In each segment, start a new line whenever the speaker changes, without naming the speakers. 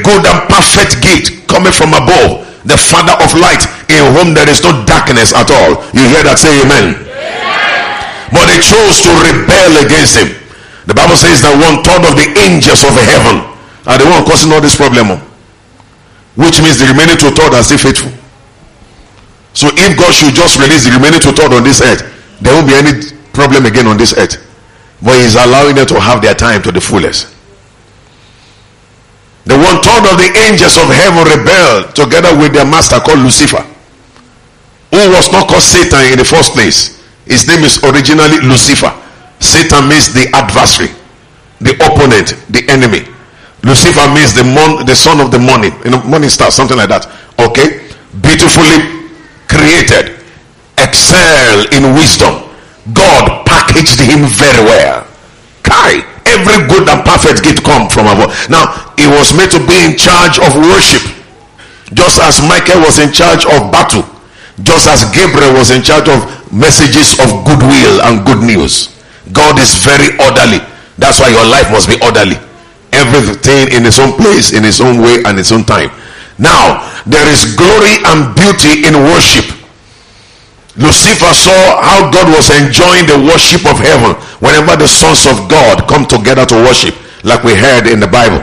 every good and perfect gift coming from above, the Father of light, in whom there is no darkness at all. You hear that? Say amen. amen. But they chose to rebel against him. The Bible says that one third of the angels of heaven are the one causing all this problem. Which means the remaining two third are still faithful. So if God should just release the remaining two third on this earth, there won't be any problem again on this earth. But He's allowing them to have their time to the fullest. The one third of the angels of heaven rebelled together with their master called Lucifer, who was not called Satan in the first place. His name is originally Lucifer. Satan means the adversary, the opponent, the enemy. Lucifer means the mon- the son of the morning, you know, morning star, something like that. Okay, beautifully created, excel in wisdom. God packaged him very well. Every good and perfect gift come from above. Now he was made to be in charge of worship, just as Michael was in charge of battle, just as Gabriel was in charge of messages of goodwill and good news. God is very orderly. That's why your life must be orderly everything in its own place, in its own way, and its own time. Now, there is glory and beauty in worship. Lucifer saw how God was enjoying the worship of heaven whenever the sons of God come together to worship, like we heard in the Bible.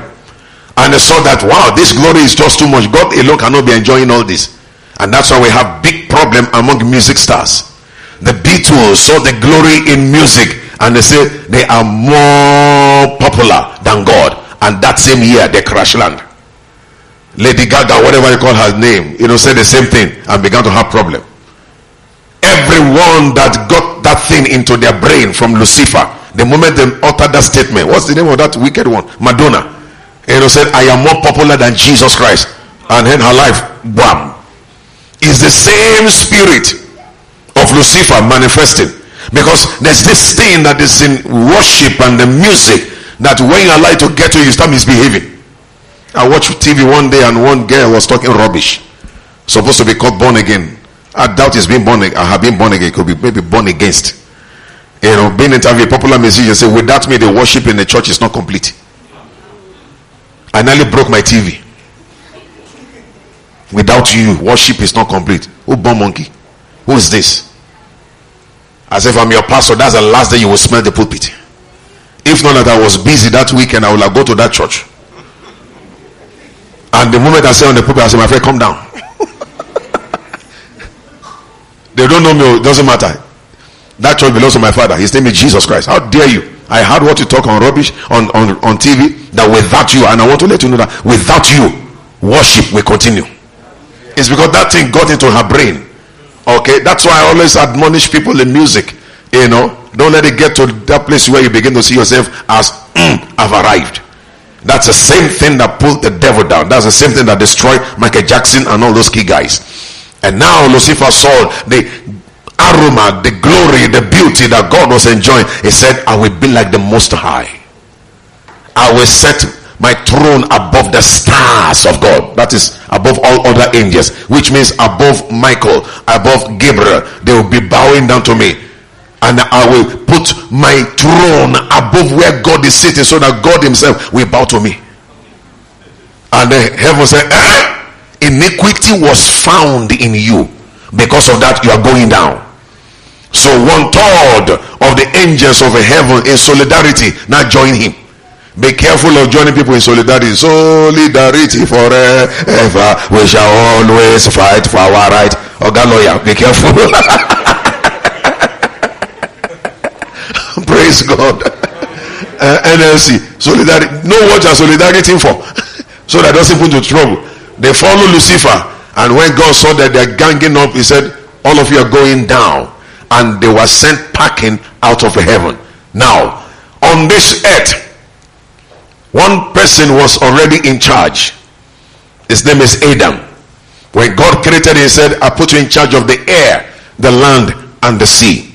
And they saw that, wow, this glory is just too much. God alone cannot be enjoying all this. And that's why we have big problem among music stars. The Beatles saw the glory in music and they say they are more popular than God. And that same year they crash land. Lady Gaga, whatever you call her name, you know, said the same thing and began to have problem. Everyone that got that thing into their brain from Lucifer, the moment they uttered that statement, what's the name of that wicked one? Madonna. You know, said, I am more popular than Jesus Christ. And then her life, bam. Is the same spirit of Lucifer manifesting because there's this thing that is in worship and the music that when you allow it to get to you, you start misbehaving. I watched TV one day and one girl was talking rubbish. Supposed to be called born again. I doubt he's been born. I have been born again. Could be maybe born against. You know, being interviewed, popular musician say, without me, the worship in the church is not complete. I nearly broke my TV. Without you, worship is not complete. Who born monkey? Who is this? As if I'm your pastor, that's the last day you will smell the pulpit. If not that I was busy that weekend, I will have go to that church. And the moment I say on the pulpit, I say, my friend, come down. They don't know me, it doesn't matter. That church belongs to my father. His name is Jesus Christ. How dare you? I heard what you talk on rubbish on, on, on TV that without you, and I want to let you know that without you, worship will continue. It's because that thing got into her brain. Okay, that's why I always admonish people in music. You know, don't let it get to that place where you begin to see yourself as mm, I've arrived. That's the same thing that pulled the devil down. That's the same thing that destroyed Michael Jackson and all those key guys. And now Lucifer saw the aroma, the glory, the beauty that God was enjoying. He said, I will be like the most high. I will set my throne above the stars of God. That is above all other angels, which means above Michael, above Gabriel. They will be bowing down to me. And I will put my throne above where God is sitting so that God Himself will bow to me. And the heaven said, eh? Iniquity was found in you. Because of that, you are going down. So one third of the angels of heaven in solidarity now join him. Be careful of joining people in solidarity. Solidarity forever. We shall always fight for our right. Oh Oga lawyer, be careful. Praise God. Uh, NLC, solidarity. Know what you are solidarity for. so that doesn't put you trouble. They follow Lucifer. And when God saw that they're ganging up, he said, all of you are going down. And they were sent packing out of heaven. Now, on this earth, one person was already in charge. His name is Adam. When God created he said, I put you in charge of the air, the land, and the sea.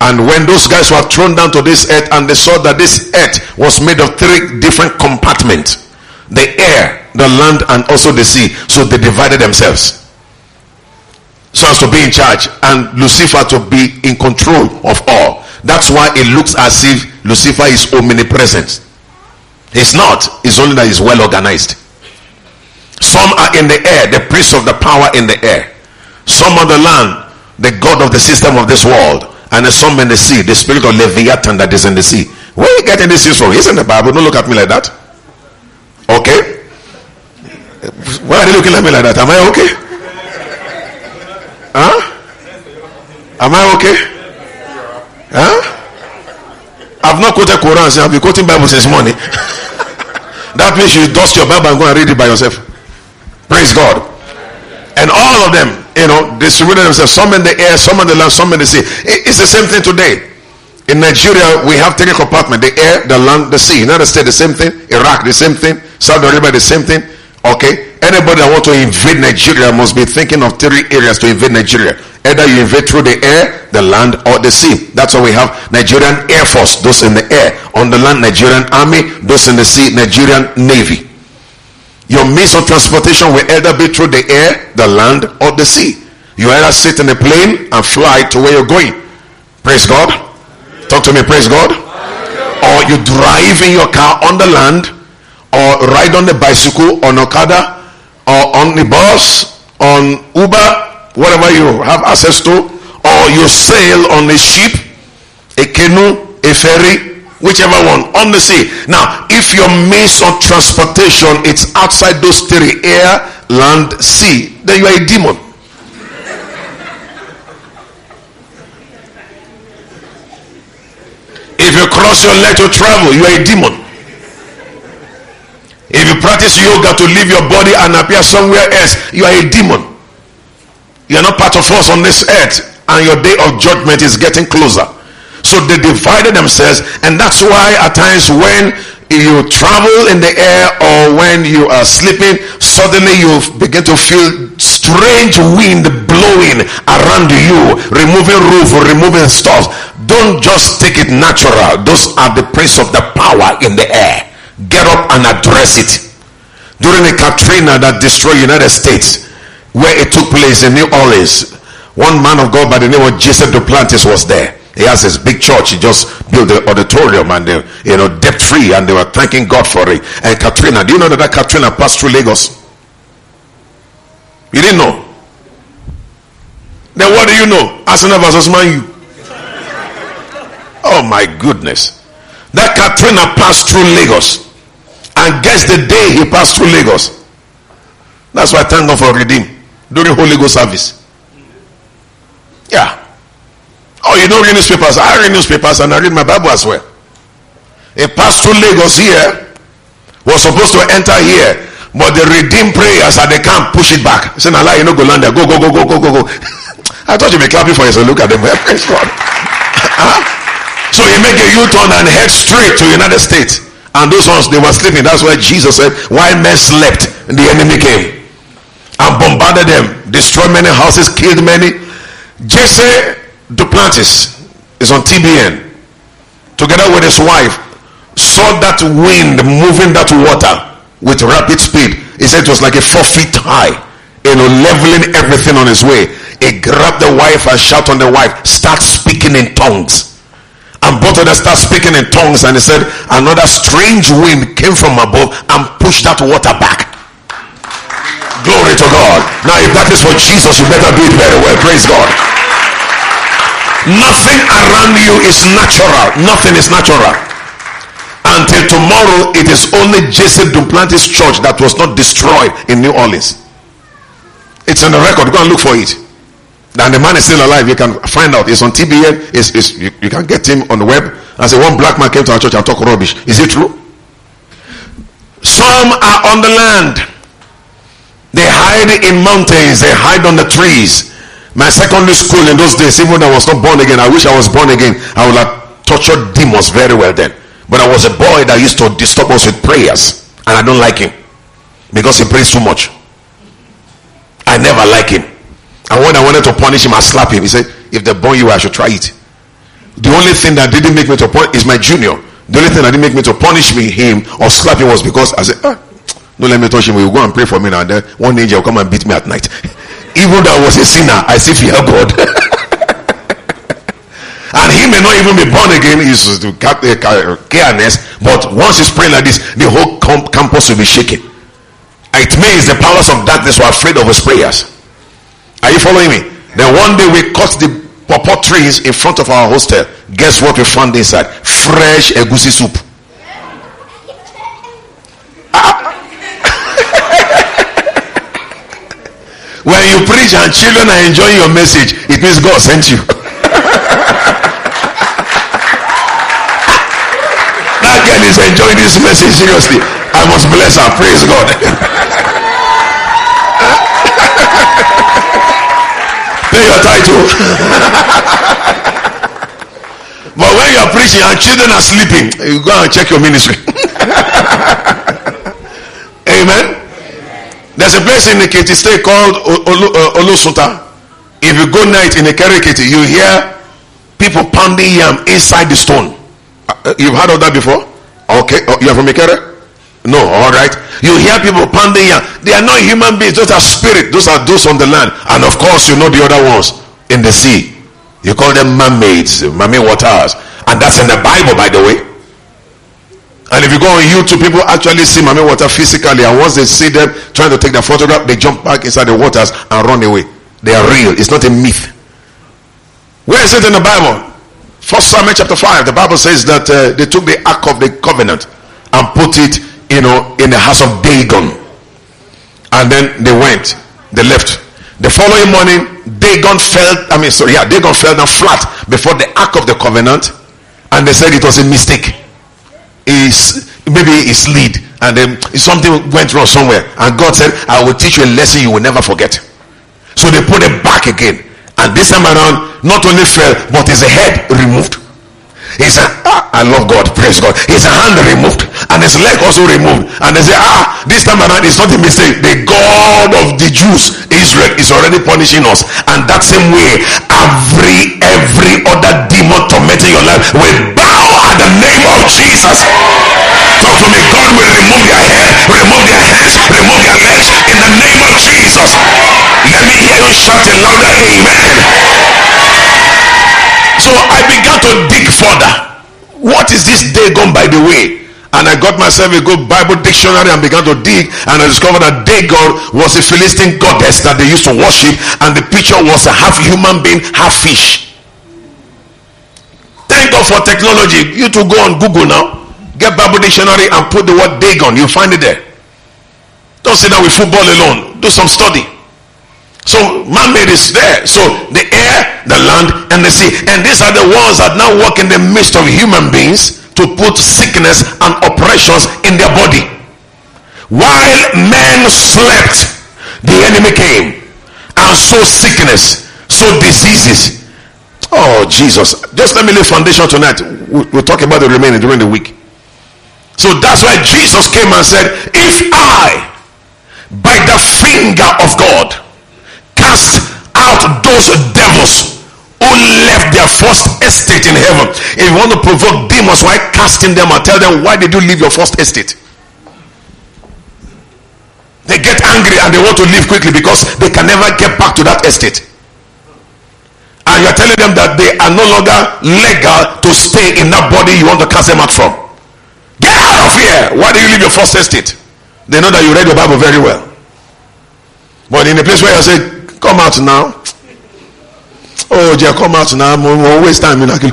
And when those guys were thrown down to this earth and they saw that this earth was made of three different compartments the air, the land, and also the sea. So they divided themselves so as to be in charge and Lucifer to be in control of all. That's why it looks as if Lucifer is omnipresent. It's not. It's only that it's well organized. Some are in the air, the prince of the power in the air. Some on the land, the God of the system of this world. And some in the sea, the spirit of Leviathan that is in the sea. Where are you getting this from? Isn't the Bible? Don't look at me like that. Okay? Why are they looking at me like that? Am I okay? Huh? Am I okay? Huh? I've not quoted Quran, I've been quoting Bible since morning. that means you dust your Bible and go and read it by yourself. Praise God. And all of them, you know, distributed themselves, some in the air, some in the land, some in the sea. It's the same thing today. In Nigeria, we have three compartments: the air, the land, the sea. United States, the same thing. Iraq, the same thing. Saudi Arabia, the same thing. Okay? Anybody that want to invade Nigeria must be thinking of three areas to invade Nigeria. Either you invade through the air, the land, or the sea. That's why we have Nigerian Air Force, those in the air. On the land, Nigerian Army, those in the sea, Nigerian Navy. Your means of transportation will either be through the air, the land, or the sea. You either sit in a plane and fly to where you're going. Praise God. Talk to me, praise God. Or you drive in your car on the land or ride on the bicycle on Okada or on the bus on Uber whatever you have access to or you sail on a ship a canoe a ferry whichever one on the sea. Now if your means of transportation it's outside those three air land sea then you are a demon. If you cross your leg to travel you are a demon if you practice yoga to leave your body and appear somewhere else, you are a demon. You are not part of us on this earth, and your day of judgment is getting closer. So they divided themselves, and that's why at times when you travel in the air or when you are sleeping, suddenly you begin to feel strange wind blowing around you, removing roof, removing stuff. Don't just take it natural. Those are the prince of the power in the air get up and address it. During the Katrina that destroyed United States, where it took place in New Orleans, one man of God by the name of Jason Duplantis was there. He has his big church. He just built the auditorium and they, you know, debt free and they were thanking God for it. And Katrina, do you know that, that Katrina passed through Lagos? You didn't know? Then what do you know? Arsenal versus Man U. Oh my goodness. That Katrina passed through Lagos. And guess the day he passed through Lagos. That's why I thank God for Redeem during Holy Ghost service. Yeah. Oh, you don't read newspapers? I read newspapers and I read my Bible as well. He passed through Lagos here, was supposed to enter here, but the redeemed prayers at the camp push it back. Say, Allah, you know, go land there. Go, go, go, go, go, go, go. I thought you'd be clapping for you. So look at them. Praise God. huh? So he make a U-turn and head straight to United States. And those ones they were sleeping. That's why Jesus said, "While men slept, the enemy came and bombarded them, destroyed many houses, killed many." Jesse Duplantis is on TBN together with his wife saw that wind moving that water with rapid speed. He said it was like a four feet high, you know, leveling everything on his way. He grabbed the wife and shouted on the wife, "Start speaking in tongues." And both of them start speaking in tongues. And he said, Another strange wind came from above and pushed that water back. Glory to God. Now, if that is for Jesus, you better do it very well. Praise God. Nothing around you is natural. Nothing is natural. Until tomorrow, it is only Jesse Duplantis church that was not destroyed in New Orleans. It's on the record. Go and look for it and the man is still alive. You can find out. It's on TBN. It's, it's, you, you can get him on the web. I say one black man came to our church and talk rubbish. Is it true? Some are on the land. They hide in mountains. They hide on the trees. My secondary school in those days, even though I was not born again, I wish I was born again. I would have tortured demons very well then. But I was a boy that used to disturb us with prayers. And I don't like him. Because he prays too much. I never like him. And when I wanted to punish him, I slapped him. He said, If they burn you, I should try it. The only thing that didn't make me to punish is my junior. The only thing that didn't make me to punish me, him, or slap him was because I said, ah, Don't let me touch him. We will go and pray for me now. And then one angel will come and beat me at night. even though I was a sinner, I still fear God. and he may not even be born again. He's careless. But once he's praying like this, the whole campus will be shaking. It means the powers of darkness were afraid of his prayers. Are you following me? Then one day we cut the pawpaw trees in front of our hostel. Guess what we found inside? Fresh egusi soup. when you preach and children are enjoying your message, it means God sent you. that girl is enjoying this message seriously. I must bless her. Praise God. Pay your title. but when you are preaching and children are sleeping, you go and check your ministry. Amen. There's a place in Ekiti State called uh, Olosunta. If you go night in Ekiti, you hear people pounding yam inside the stone. Uh, you've heard of that before? Okay. Oh, you're from Ikere? No, all right. You hear people pounding yam. They are not human beings. Those are spirit. Those are those on the land. And of course, you know the other ones in the sea. You call them mermaids, mermaid waters. And that's in the Bible, by the way. And if you go on YouTube, people actually see mermaid water physically. And once they see them trying to take their photograph, they jump back inside the waters and run away. They are real. It's not a myth. Where is it in the Bible? First Samuel chapter 5. The Bible says that uh, they took the ark of the covenant and put it, you know, in the house of Dagon. And then they went. They left. The following morning, Dagon fell, I mean, sorry, yeah, Dagon fell down flat before the ark of the covenant. And they said it was a mistake is maybe his lead and then something went wrong somewhere and god said i will teach you a lesson you will never forget so they put it back again and this time around not only fell but his head removed his ah, I love God, praise God. His hand removed and his leg also removed. And they say, ah, this time around it's not a mistake. The God of the Jews, Israel, is already punishing us. And that same way, every every other demon tormenting your life will bow at the name of Jesus. Talk to me. God will remove their head, remove their hands, remove their legs in the name of Jesus. Let me hear you shout a louder amen. So I began to What is this Dagon, by the way? And I got myself a good Bible dictionary and began to dig. And I discovered that Dagon was a Philistine goddess that they used to worship. And the picture was a half human being, half fish. Thank God for technology. You to go on Google now, get Bible dictionary and put the word Dagon. You'll find it there. Don't sit down with football alone. Do some study. So man-made is there. So the air, the land, and the sea. And these are the ones that now work in the midst of human beings to put sickness and oppressions in their body. While men slept, the enemy came and so sickness, so diseases. Oh Jesus! Just let me lay foundation tonight. We'll talk about the remaining during the week. So that's why Jesus came and said, "If I, by the finger of God." Cast out those devils who left their first estate in heaven. If you want to provoke demons, why casting them and tell them, why did you leave your first estate? They get angry and they want to leave quickly because they can never get back to that estate. And you're telling them that they are no longer legal to stay in that body you want to cast them out from. Get out of here! Why do you leave your first estate? They know that you read your Bible very well. But in a place where you say, come out now. Oh jẹ́ come out now. Mo mo waste time in kí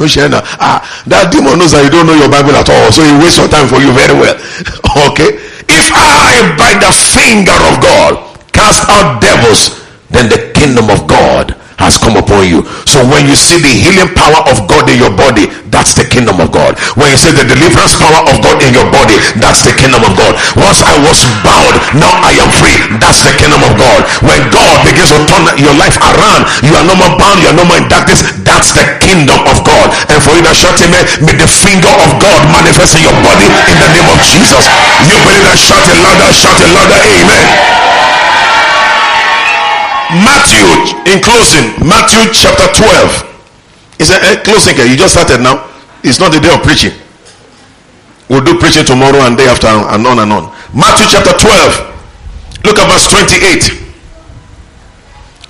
ah that demon knows that you don't know your bible at all so he waste your time for you very well. Okay? If I by the finger of God cast out devils then the kingdom of God has come upon you. So when you see the healing power of God in your body, that's the kingdom of God. When you see the deliverance power of God in your body, that's the kingdom of God. Once I was bound, now I am free. That's the kingdom of God. When God begins to turn your life around, you are no more bound, you are no more in darkness. That's the kingdom of God. And for you to shout amen, may the finger of God manifest in your body in the name of Jesus. You believe that shout it louder, shout it louder, amen. Matthew, in closing, Matthew chapter 12. Is a eh, closing? You just started now. It's not the day of preaching. We'll do preaching tomorrow and day after and on and on. Matthew chapter 12. Look at verse 28.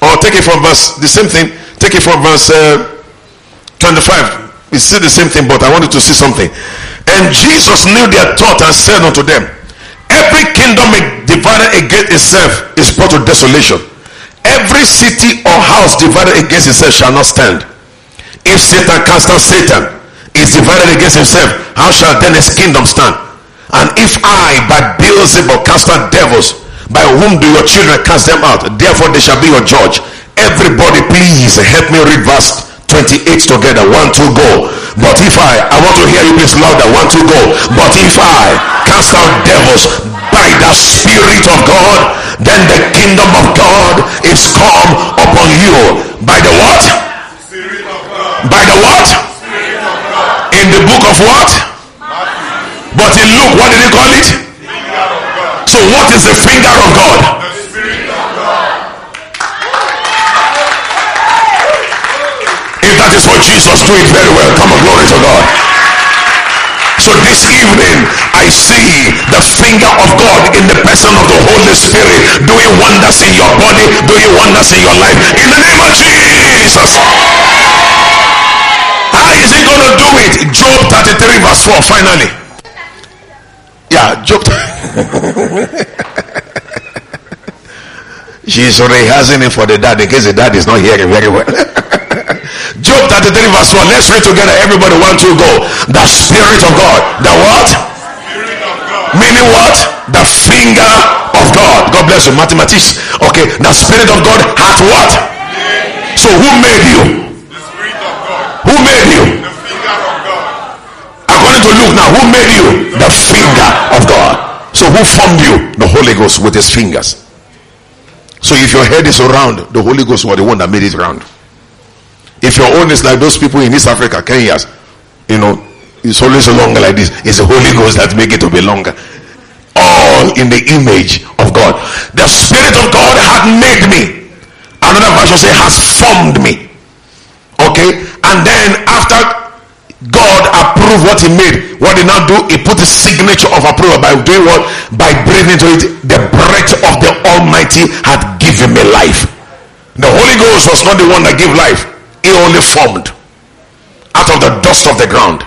Or take it from verse, the same thing. Take it from verse uh, 25. It's still the same thing, but I wanted to see something. And Jesus knew their thought and said unto them, Every kingdom divided against itself is brought to desolation. Every city or house divided against itself shall not stand. If Satan cast out Satan is divided against himself, how shall then his kingdom stand? And if I by Beelzebub cast out devils, by whom do your children cast them out? Therefore they shall be your judge. Everybody please help me read verse 28 together. One, two, go. But if I, I want to hear you please louder. One, two, go. But if I cast out devils the Spirit of God, then the kingdom of God is come upon you. By the what? By the what? In the book of what? But in Luke, what did he call it? So what is the finger of God? The spirit of God. If that is what Jesus do it very well. Come on, glory to God. So this evening, I see the finger of God in the person of the Holy Spirit doing wonders in your body, doing wonders in your life. In the name of Jesus. How is he going to do it? Job 33 verse 4 finally. Yeah, Job. She's rehearsing it for the dad in case the dad is not hearing very well. Job 33 verse 1. Let's read together. Everybody want to go. The Spirit of God. The what? Meaning what? The finger of God. God bless you. Mathematics. Okay. The Spirit of God hath what? So who made you? The Spirit of God. Who made you? The finger of God. According to Luke now, who made you? The finger of God. So who formed you? The Holy Ghost with his fingers. So if your head is round, the Holy Ghost was the one that made it round. If your own is like those people in East Africa, Kenyans, you know, it's always longer like this. It's the Holy Ghost that make it to be longer. All in the image of God. The Spirit of God had made me. Another version say has formed me. Okay? And then after God approved what he made, what he now do? He put a signature of approval by doing what? By breathing into it. The breath of the Almighty had given me life. The Holy Ghost was not the one that gave life he only formed out of the dust of the ground.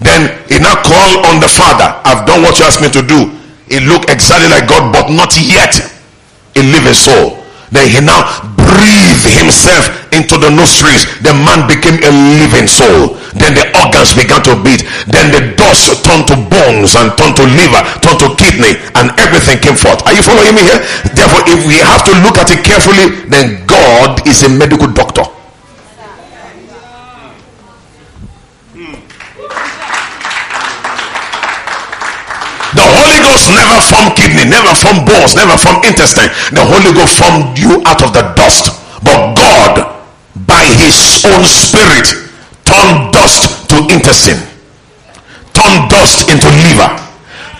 Then he now called on the Father. I've done what you asked me to do. He looked exactly like God, but not yet a living soul. Then he now breathed himself into the nostrils. The man became a living soul. Then the organs began to beat. Then the dust turned to bones and turned to liver, turned to kidney, and everything came forth. Are you following me here? Therefore, if we have to look at it carefully, then God is a medical doctor. The Holy Ghost never formed kidney, never formed bones, never formed intestine. The Holy Ghost formed you out of the dust. But God, by his own spirit, turned dust to intestine, turned dust into liver,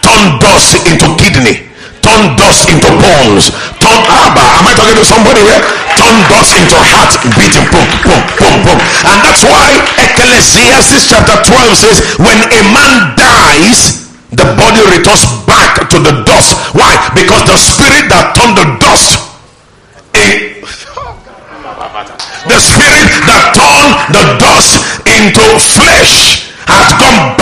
turned dust into kidney, turned dust into bones, turned abba. Am I talking to somebody here? Turned dust into heart beating, boom, boom, boom, boom. And that's why Ecclesiastes chapter 12 says, when a man dies, the body returns back to the dust. Why? Because the spirit that turned the dust in the spirit that turned the dust into flesh has the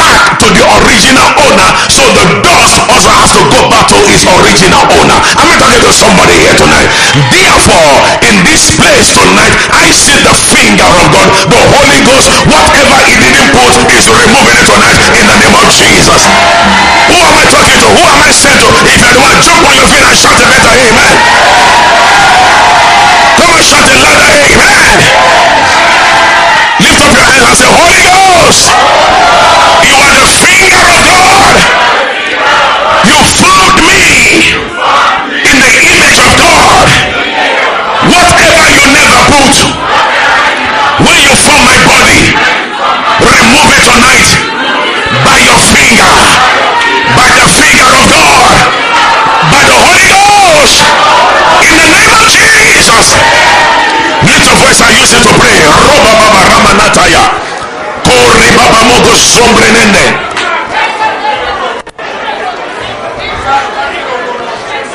original owner. So the dust also has to go back to its original owner. I'm talking to somebody here tonight? Therefore in this place tonight i see the finger of god. The holy ghost whatever he didn't put is removing it tonight in the name of jesus. Who am i talking to? Who am i saying to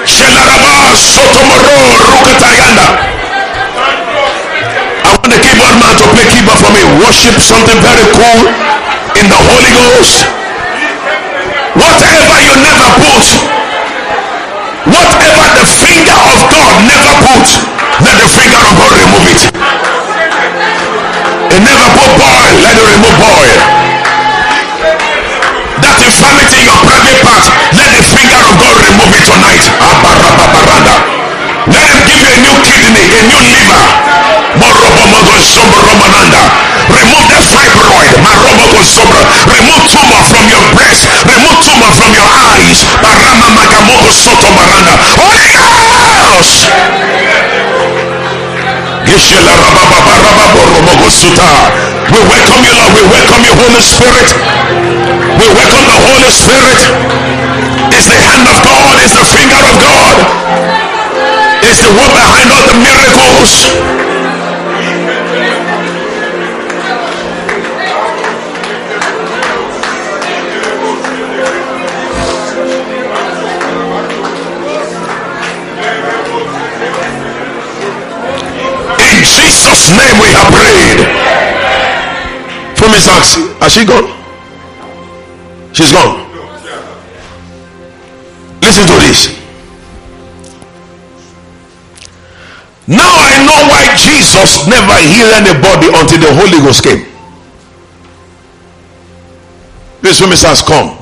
Shelaraba sotomoro rukatayanda. I want the keyboard man to play keyboard for me. Worship something very cool in the Holy Ghost. Whatever you never put, whatever the finger of God never put, let the finger of God remove. It let it remove boil. That infirmity in your private part, let the finger of God remove it tonight. Let him give you a new kidney, a new liver. Remove the fibroid. Remove tumor from your breast. Remove tumor from your eyes. Holy Ghost. We welcome you, Lord. We welcome you, Holy Spirit. We welcome the Holy Spirit. It's the hand of God, it's the finger of God, it's the one behind all the miracles. Jesus' name we have prayed. For Miss Axe, has she gone? She's gone. Listen to this. Now I know why Jesus never healed anybody until the Holy Ghost came. This woman has come.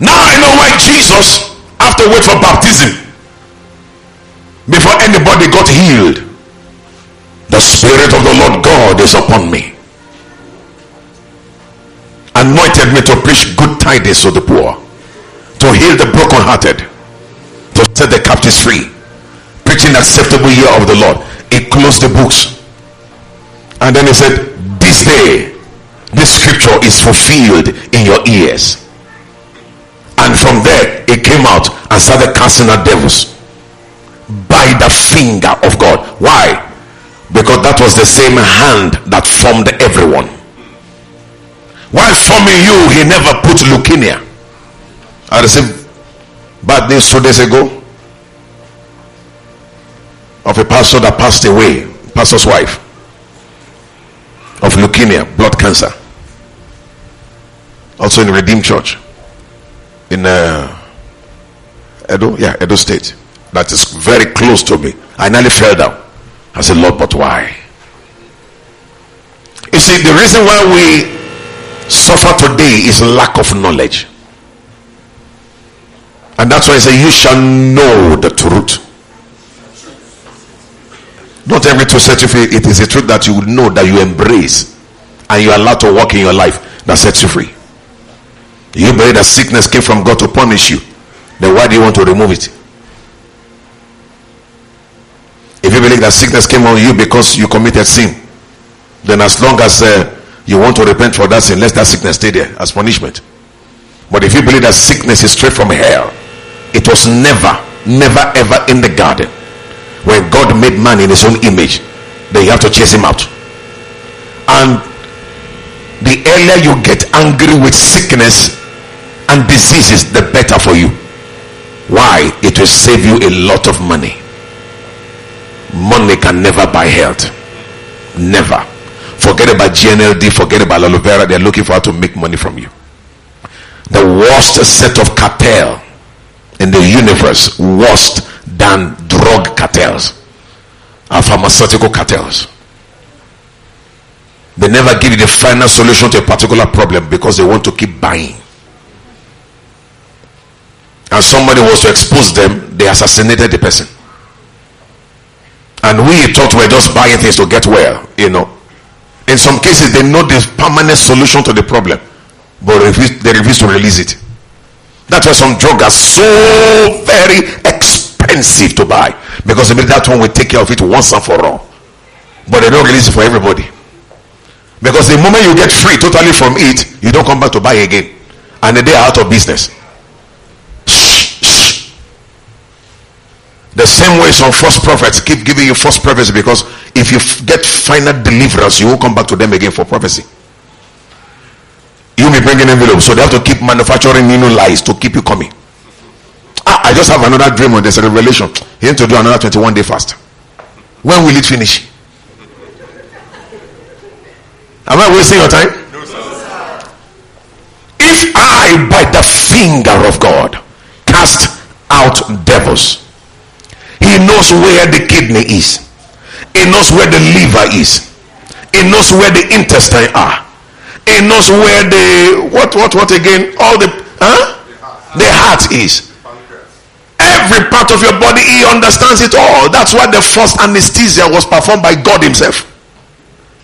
Now I know why Jesus have to wait for baptism before anybody got healed. The Spirit of the Lord God is upon me. Anointed me to preach good tidings to the poor, to heal the brokenhearted, to set the captives free, preaching acceptable year of the Lord. He closed the books. And then he said, This day, this scripture is fulfilled in your ears. And from there, he came out and started casting out devils by the finger of God. Why? Because that was the same hand that formed everyone. While forming you he never put leukemia. I received bad news two days ago? Of a pastor that passed away pastor's wife of leukemia blood cancer. Also in redeemed church. In uh, edo? Yeah edo state. That is very close to me. I nearly fell down I said, Lord, but why? You see, the reason why we suffer today is lack of knowledge. And that's why I say, You shall know the truth. Not every truth free. It is a truth that you will know that you embrace and you are allowed to walk in your life that sets you free. You believe that sickness came from God to punish you. Then why do you want to remove it? If you believe that sickness came on you because you committed sin, then as long as uh, you want to repent for that sin, let that sickness stay there as punishment. But if you believe that sickness is straight from hell, it was never, never, ever in the garden. When God made man in his own image, then you have to chase him out. And the earlier you get angry with sickness and diseases, the better for you. Why? It will save you a lot of money. Money can never buy health. Never. Forget about GNLD, forget about aloe vera. They're looking for how to make money from you. The worst set of cartel in the universe, worse than drug cartels, are pharmaceutical cartels. They never give you the final solution to a particular problem because they want to keep buying. And somebody was to expose them, they assassinated the person. And we thought we're just buying things to get well, you know. In some cases, they know the permanent solution to the problem, but they refuse to release it. That's why some drugs are so very expensive to buy because they that one will take care of it once and for all. But they don't release it for everybody. Because the moment you get free totally from it, you don't come back to buy again. And they are out of business. The same way some false prophets keep giving you false prophecy because if you get final deliverance, you will come back to them again for prophecy. You'll be bringing envelopes, so they have to keep manufacturing new lies to keep you coming. Ah, I just have another dream on this revelation. He need to do another 21 day fast. When will it finish? Am I wasting your time? No, sir. If I, by the finger of God, cast out devils He knows where the kidney is. He knows where the liver is. He knows where the intestine are. He knows where the what what what again? All the huh? The heart is. Every part of your body, he understands it all. That's why the first anesthesia was performed by God Himself.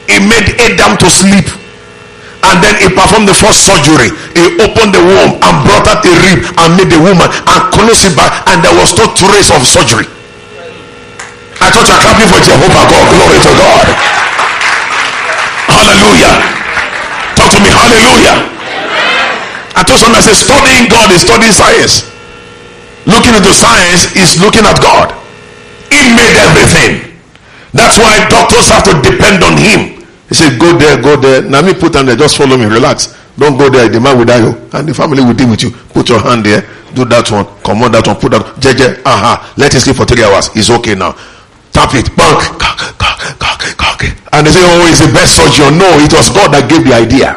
He made Adam to sleep and then he performed the first surgery. He opened the womb and brought out a rib and made the woman and closed it back, and there was no trace of surgery. I thought you're clapping for Jehovah God. Glory to God. Hallelujah. Talk to me. Hallelujah. I told someone I said, studying God is studying science. Looking into science is looking at God. He made everything. That's why doctors have to depend on Him he said, Go there, go there. Now me put on there, just follow me, relax. Don't go there, the man will die. You, and the family will deal with you. Put your hand there, do that one, come on that one, put that JJ, aha, let him sleep for three hours. He's okay now. Tap it, bang, and they say, Oh, it's the best surgeon. No, it was God that gave the idea.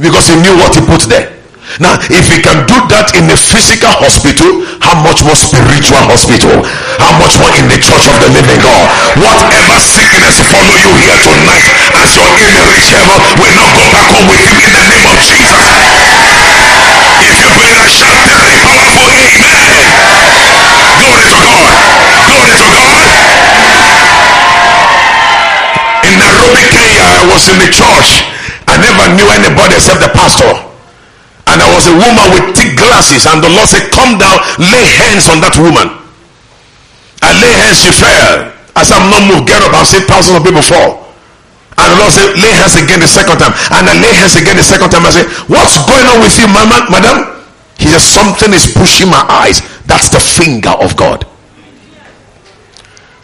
Because he knew what he put there. Now, if he can do that in a physical hospital, how much more spiritual hospital? How much more in the church of the living God? Whatever sickness follow you here tonight as you're in the rich heaven will not go back home with you in the name of Jesus. If you believe that, shout very powerful amen. Was in the church. I never knew anybody except the pastor. And there was a woman with thick glasses. And the lord said come down lay hands on that woman. I lay hands she fell. I said i'm not moved. Get up. I've seen thousands of people fall. And the lord said lay hands again the second time. And i lay hands again the second time. I said what's going on with you mama madam? He said something is pushing my eyes. That's the finger of god.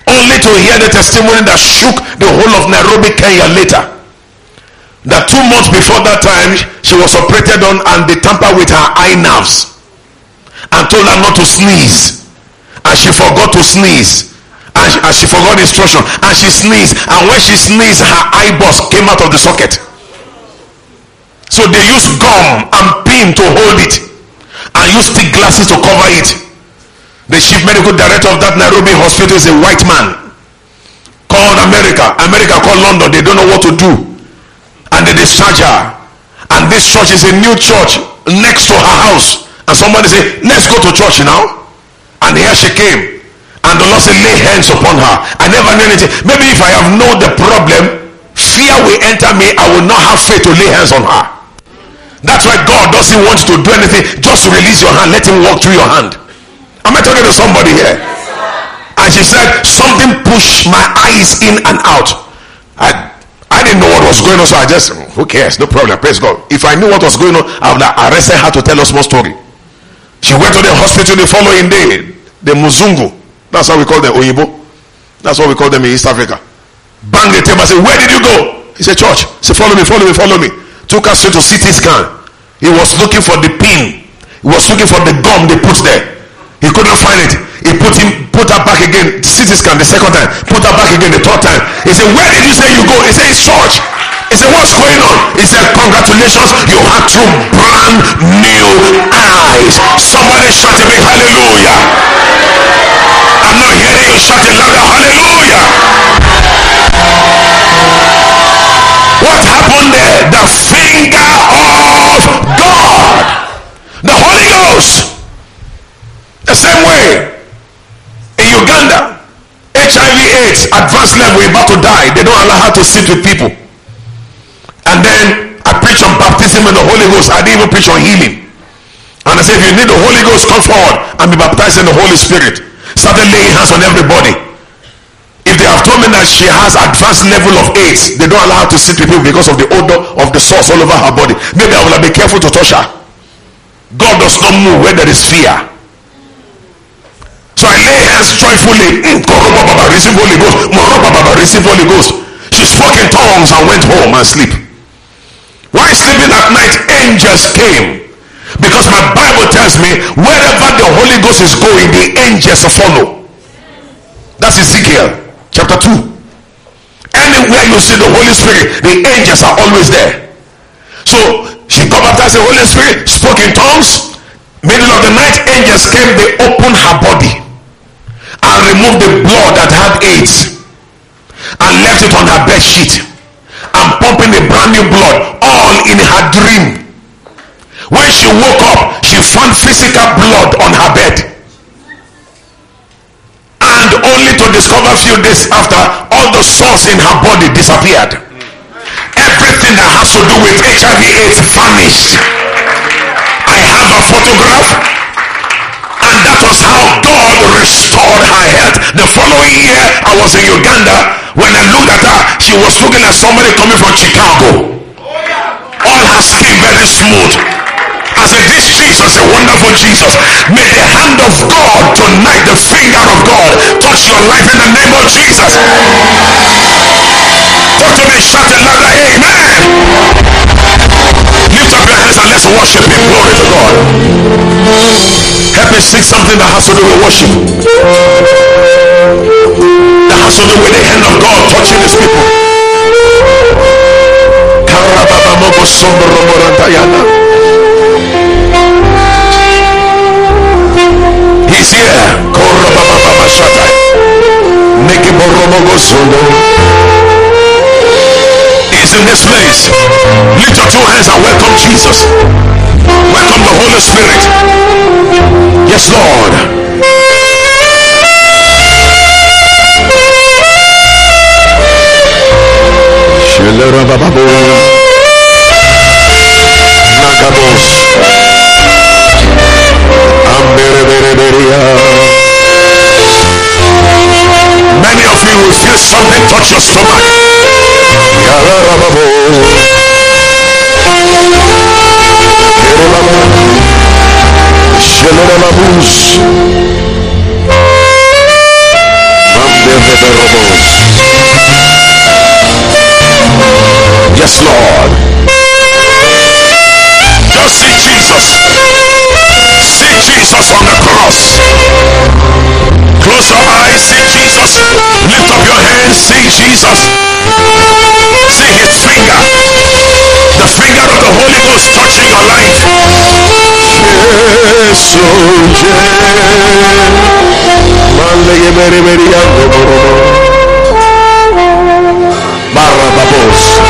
Only to hear the testimony that shook the whole of nairobi kenya later that two months before that time she was operated on and they tampered with her eye nerves and told her not to sneeze. And she forgot to sneeze. And she, and she forgot instruction. And she sneezed. And when she sneezed her eyeballs came out of the socket. So they used gum and pin to hold it and used thick glasses to cover it. The chief medical director of that nairobi hospital is a white man called america. America called london. They don't know what to do and they discharge her and this church is a new church next to her house. And somebody say let's go to church now. And here she came. And the lord said lay hands upon her. I never knew anything. Maybe if i have known the problem fear will enter me. I will not have faith to lay hands on her. That's why god doesn't want you to do anything. Just release your hand. Let him walk through your hand. Am i talking to somebody here? And she said something pushed my eyes in and out. I I didn't know what was going on, so I just, hmm, who cares? No problem. Praise God. If I knew what was going on, I would have arrested her to tell us more story. She went to the hospital the following day, the Muzungu. That's how we call them, Oyibo. That's what we call them in East Africa. Bang the table and said, Where did you go? He said, Church. He said, Follow me, follow me, follow me. Took us to CT scan. He was looking for the pin. He was looking for the gum they put there. He couldn't find it. He put him put her back again. CT scan the second time. Put her back again the third time. He said, Where did you say you go? He said, It's church. He said, What's going on? He said, Congratulations, you have two brand new eyes. Somebody shout a big hallelujah. I'm not hearing you shout louder. Hallelujah. What happened there? The finger of God. The Holy Ghost. The same way in Uganda, Advanced level, about to die. They don't allow her to sit with people. And then I preach on baptism and the Holy Ghost. I didn't even preach on healing. And I said, if you need the Holy Ghost, come forward and be baptized in the Holy Spirit. Started laying hands on everybody. If they have told me that she has advanced level of AIDS, they don't allow her to sit with people because of the odor of the sauce all over her body. Maybe I will be careful to touch her. God does not move where there is fear. So I lay hands joyfully. Mm, Holy Ghost. Receive Holy Ghost. She spoke in tongues and went home and sleep. While sleeping at night, angels came. Because my Bible tells me wherever the Holy Ghost is going, the angels follow. That's Ezekiel chapter 2. Anywhere you see the Holy Spirit, the angels are always there. So she got baptized the Holy Spirit, spoke in tongues. Middle of the night, angels came, they opened her body blood that had AIDS and left it on her bed sheet and pumping the brand new blood all in her dream. When she woke up, she found physical blood on her bed. And only to discover a few days after, all the sores in her body disappeared. Everything that has to do with HIV AIDS vanished. I have a photograph and that was how God restored her health. The following year, I was in Uganda. When I looked at her, she was looking at somebody coming from Chicago. All her skin very smooth. I said, This Jesus, a wonderful Jesus. May the hand of God tonight, the finger of God, touch your life in the name of Jesus. Talk to me, shout a louder, Amen. Lift up your hands and let's worship Him. Me sing something that has to do with worship that has to do with the hand of God touching his people. He's here. He's in this place. Lift your two hands and welcome Jesus. Welcome the Holy Spirit. Yes, Lord. Nagabos. Many of you will feel something touch your stomach. Yes, Lord. Just see Jesus. See Jesus on the cross. Close your eyes. See Jesus. Lift up your hands. See Jesus. Finger of the Holy Ghost touching your life. Oh. Barababos.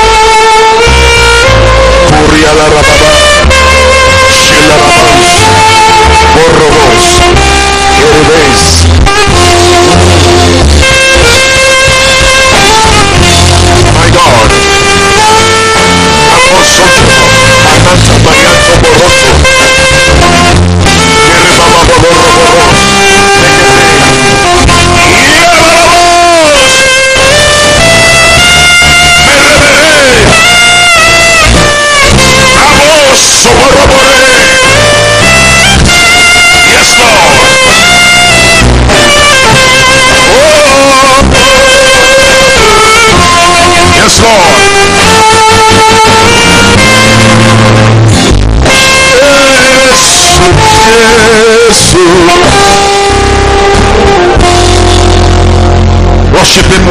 Kuria la Ananta Marianto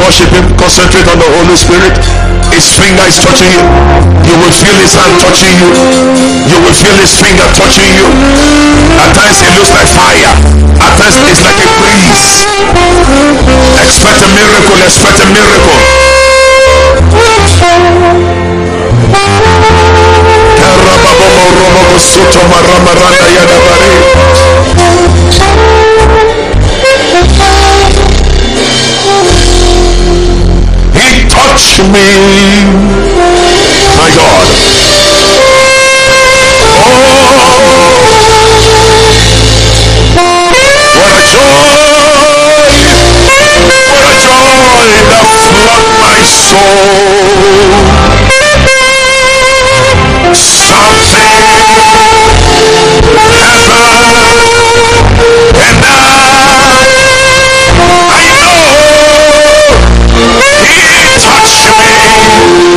Worship Him, concentrate on the Holy Spirit. His finger is touching you. You will feel his hand touching you. You will feel his finger touching you. At times it looks like fire. At times it's like a breeze. Expect a miracle. Expect a miracle. He touched me. My God. Oh, what a joy. What a joy that flood my soul. Something happened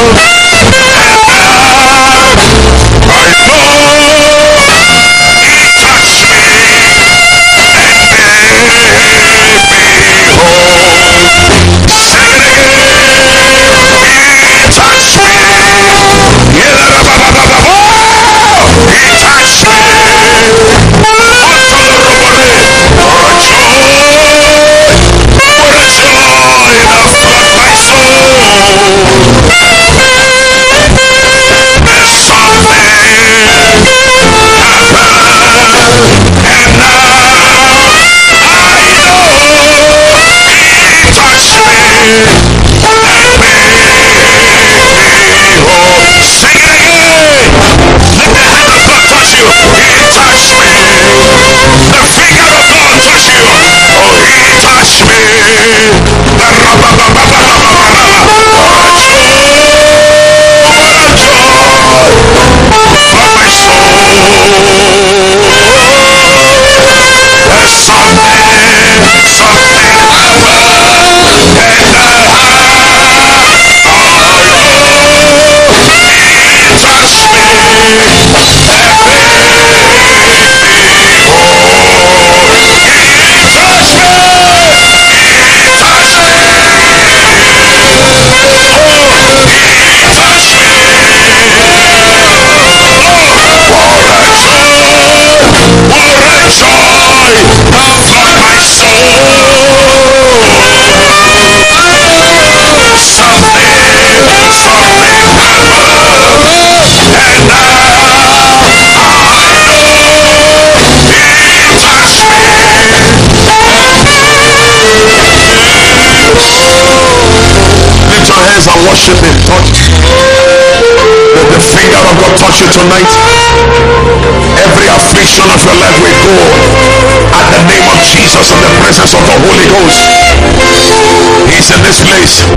Oh. Worship Him. Touch. Let the finger of God touch you tonight. Every affliction of your life will go at the name of Jesus in the presence of the Holy Ghost. He's in this place.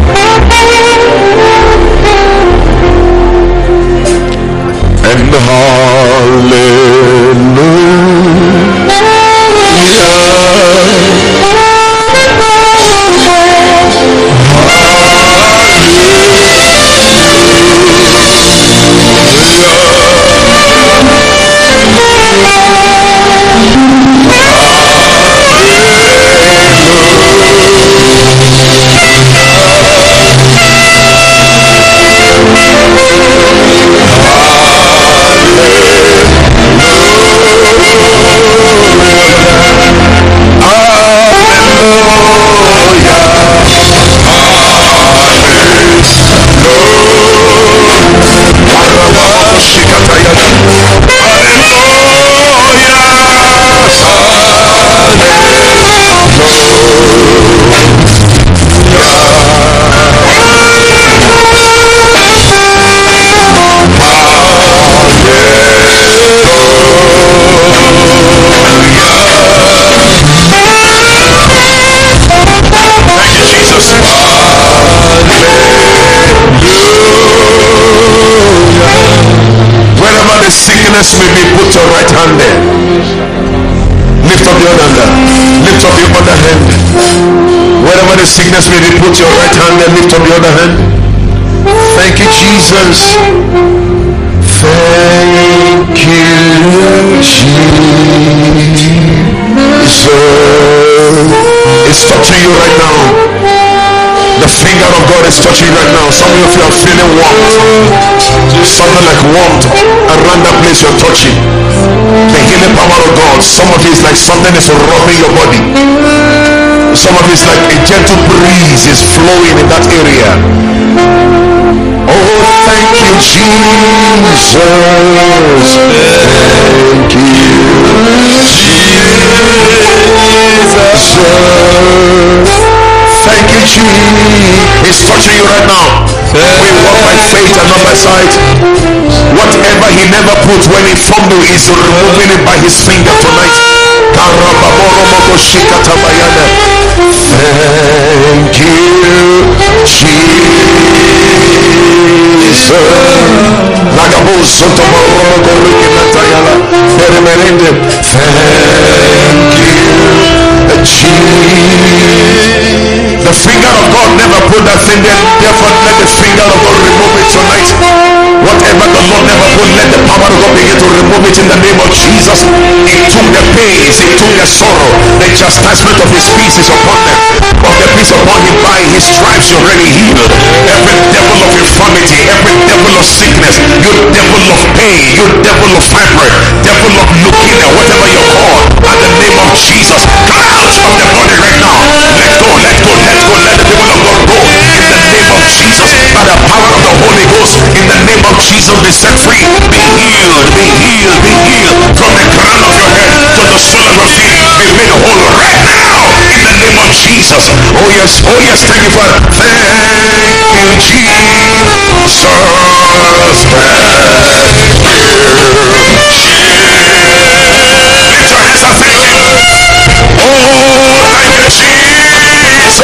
And hallelujah. Sickness may be, put your right hand and Lift up your other hand. Thank you, Jesus. Thank you, Jesus. It's touching you right now. The finger of God is touching you right now. Some of you are feeling warmth. Something like warmth around that place you're touching. The healing power of God. Some of you is like something is rubbing your body. Some of is like a gentle breeze is flowing in that area. Oh, thank you, Jesus. Thank you, Jesus. Thank you, Jesus. He's touching you right now. We walk by faith and not by sight. Whatever he never put when he formed you, he's removing it by his finger tonight. Thank you, Jesus. Thank you, Jesus. The finger of God never put that thing there. Therefore, let the finger of God remove it tonight. Whatever the Lord never put, let the power of God begin to remove it in the name of Jesus. He took the pains, he took the sorrow. The chastisement of his peace is upon them. Of the peace upon him by his stripes you're already healed. Every devil of infirmity, every devil of sickness, you devil of pain, you devil of fibroid, devil of leukemia, whatever you're called, at the name of Jesus, come out of the body Jesus, be set free, be healed, be healed, be healed from the crown of your head to the sole of your feet. Be made whole right now in the name of Jesus. Oh yes, oh yes, thank you, Father. Thank you, Jesus. Thank Him. Oh, thank you, Jesus.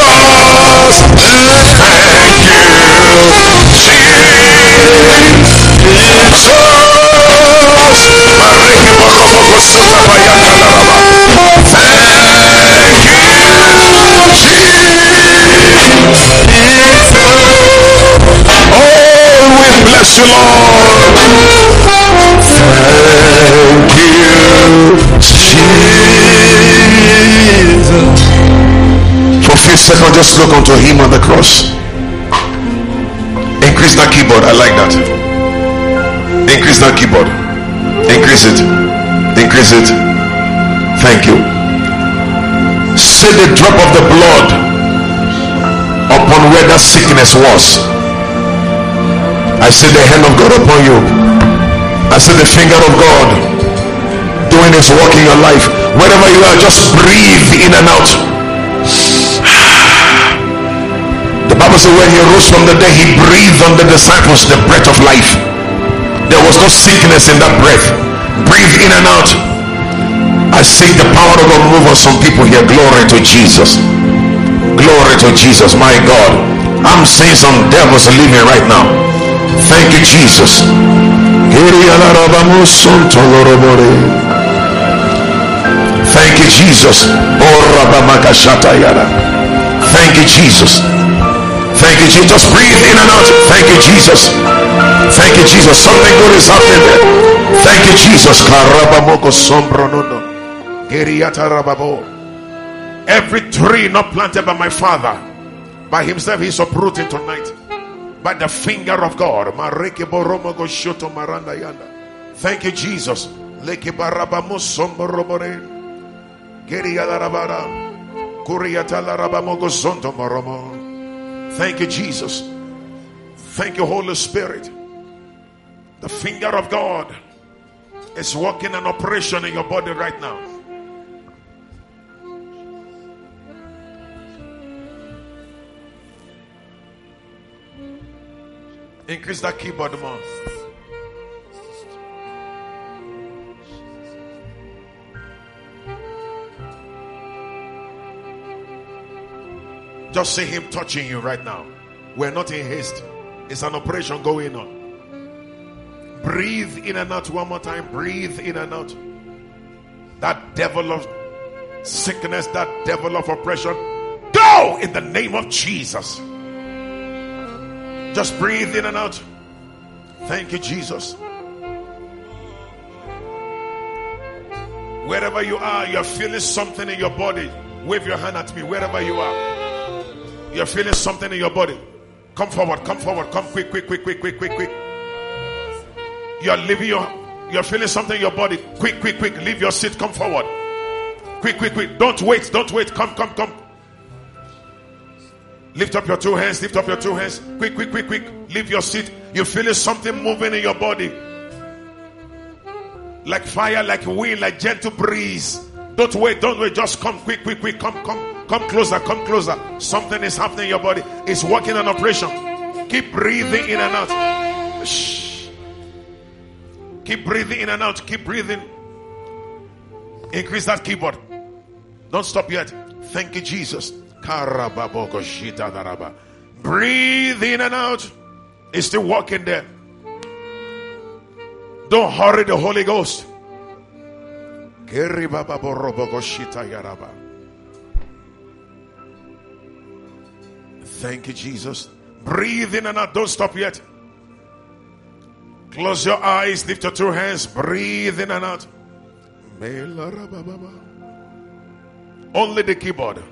Oh, bless you, Lord. Thank you, Jesus. For a few seconds, just look unto Him on the cross. Increase that keyboard. I like that. Increase that keyboard. Increase it. Increase it. Thank you. Say the drop of the blood upon where that sickness was. I see the hand of God upon you. I see the finger of God doing his work in your life. Wherever you are, just breathe in and out. The Bible says when he rose from the dead, he breathed on the disciples the breath of life. There was no sickness in that breath. Breathe in and out. I see the power of God move on some people here. Glory to Jesus. Glory to Jesus, my God. I'm seeing some devils living right now. Thank you, Jesus. Thank you, Jesus. Thank you, Jesus. Thank you, Jesus. Just breathe in and out. Thank you, Jesus. Thank you, Jesus. Something good is happening. Thank you, Jesus. Every tree not planted by my father, by himself, he's uprooted tonight. By the finger of God. Thank you, Jesus. Thank you, Jesus. Thank you, Holy Spirit. The finger of God is working an operation in your body right now. Increase that keyboard more. Just see him touching you right now. We're not in haste. It's an operation going on. Breathe in and out one more time. Breathe in and out. That devil of sickness, that devil of oppression, go in the name of Jesus. Just breathe in and out. Thank you, Jesus. Wherever you are, you're feeling something in your body. Wave your hand at me, wherever you are. You're feeling something in your body. Come forward, come forward, come quick, quick, quick, quick, quick, quick, quick. You're leaving your, you're feeling something in your body. Quick, quick, quick. Leave your seat, come forward. Quick, quick, quick. Don't wait, don't wait. Come, come, come. Lift up your two hands. Lift up your two hands. Quick, quick, quick, quick. Leave your seat. You're feeling something moving in your body. Like fire, like wind, like gentle breeze. Don't wait, don't wait. Just come quick, quick, quick. Come, come, come closer, come closer. Something is happening in your body. It's working an operation. Keep breathing in and out. Shh. Keep breathing in and out. Keep breathing. Increase that keyboard. Don't stop yet. Thank you, Jesus. Breathe in and out. It's still walking there. Don't hurry the Holy Ghost. Thank you, Jesus. Breathe in and out. Don't stop yet. Close your eyes. Lift your two hands. Breathe in and out. Only the keyboard.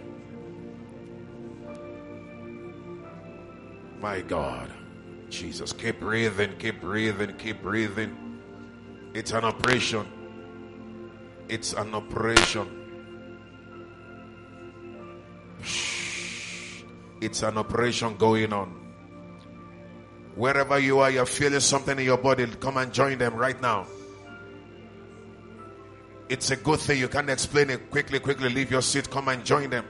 My God. Jesus. Keep breathing, keep breathing, keep breathing. It's an operation. It's an operation. It's an operation going on. Wherever you are, you're feeling something in your body. Come and join them right now. It's a good thing. You can't explain it quickly, quickly. Leave your seat. Come and join them.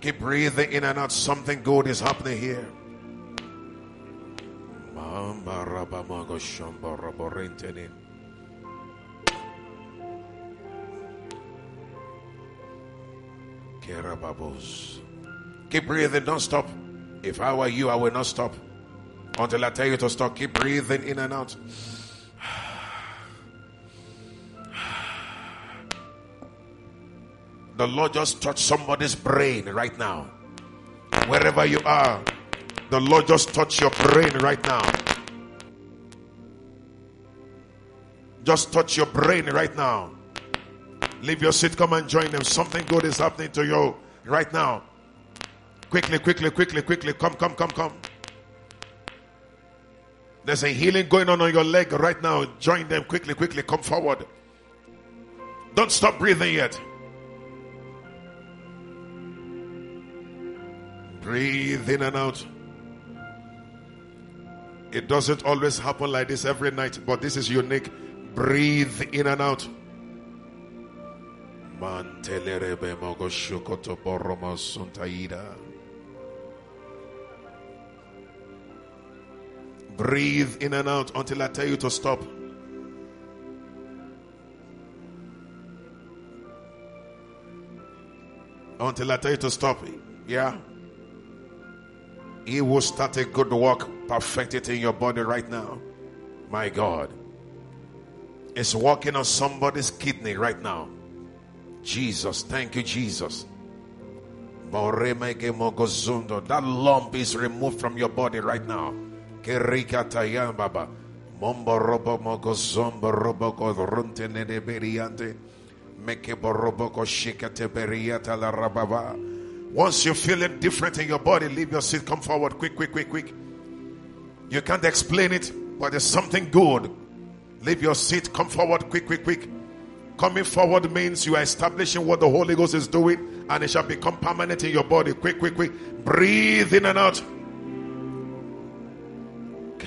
Keep breathing in and out. Something good is happening here. Keep breathing, don't stop. If I were you, I will not stop until I tell you to stop. Keep breathing in and out. The Lord just touched somebody's brain right now. Wherever you are, the Lord just touched your brain right now. Just touch your brain right now. Leave your seat, come and join them. Something good is happening to you right now. Quickly, quickly, quickly, quickly. Come, come, come, come. There's a healing going on on your leg right now. Join them quickly, quickly. Come forward. Don't stop breathing yet. Breathe in and out. It doesn't always happen like this every night, but this is unique. Breathe in and out. Breathe in and out until I tell you to stop. Until I tell you to stop. Yeah. He will start a good work, perfect it in your body right now. My God. It's working on somebody's kidney right now. Jesus, thank you, Jesus. That lump is removed from your body right now. Mombo robo mogo zombo robo ko runte. Meke borobo shikate beriata la rababa. Once you feel it different in your body, leave your seat, come forward, quick, quick, quick, quick. You can't explain it, but there's something good. Leave your seat, come forward, quick, quick, quick. Coming forward means you are establishing what the Holy Ghost is doing, and it shall become permanent in your body. Quick, quick, quick. Breathe in and out.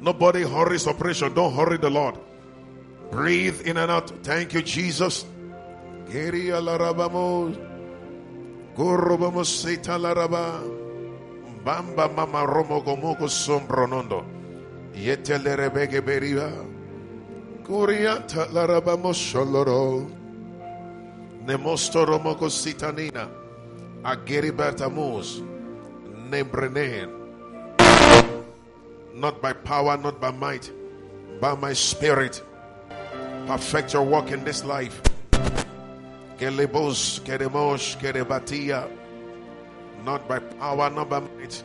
Nobody hurries operation. Don't hurry the Lord. Breathe in and out. Thank you, Jesus. Bamba mama romo gomoko sombronondo. Kurianta larabamo sholoro. Nemosto romoko sitanina. Nembrenen. Not by power, not by might, by my spirit. Perfect your work in this life. Kelebos, keremos, kerebatia not by power, not by might.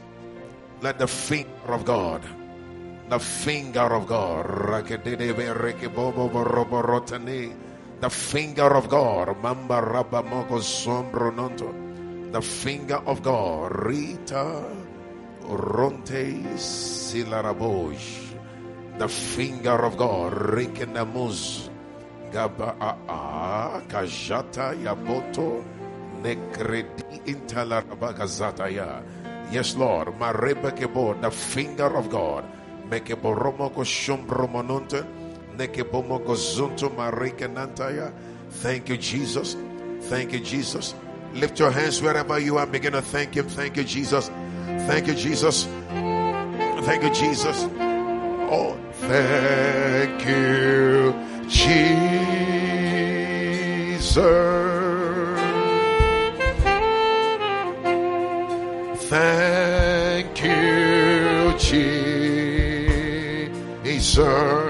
Let the finger of God, the finger of God, the finger of God, Mamba Rabba Moko Sombro Nonto, the finger of God, Rita Ronte Silaraboj, the finger of God, Rikenamuz, Gaba ah, ah, Kajata Yaboto. Nekredi intalarabagazata ya. Yes, Lord. Marebekebo, the finger of God. Mekeboromoko shombromononte. Nekebomoko zunto marekenantaya. Thank you, Jesus. Thank you, Jesus. Lift your hands wherever you are. Begin to thank Him. Thank you, Jesus. Thank you, Jesus. Thank you, Jesus. Oh, thank you, Jesus. Thank you, Jesus.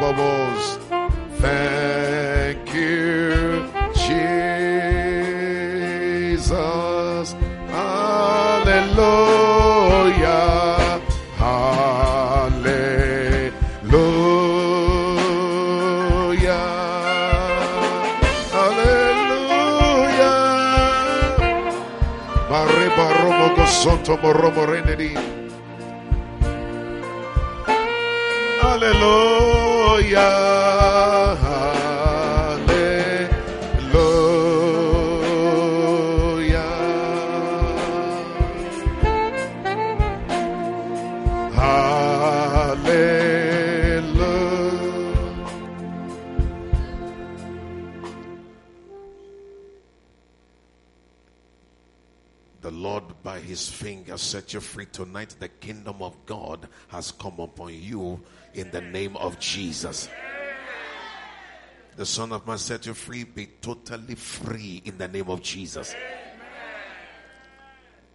bubbles. Thank you, Jesus. Hallelujah. Hallelujah. Hallelujah. Barreba robo gosoto borobo renedi. Hallelujah. Hallelujah. Set you free tonight. The kingdom of God has come upon you in the name of Jesus. The Son of Man set you free. Be totally free in the name of Jesus.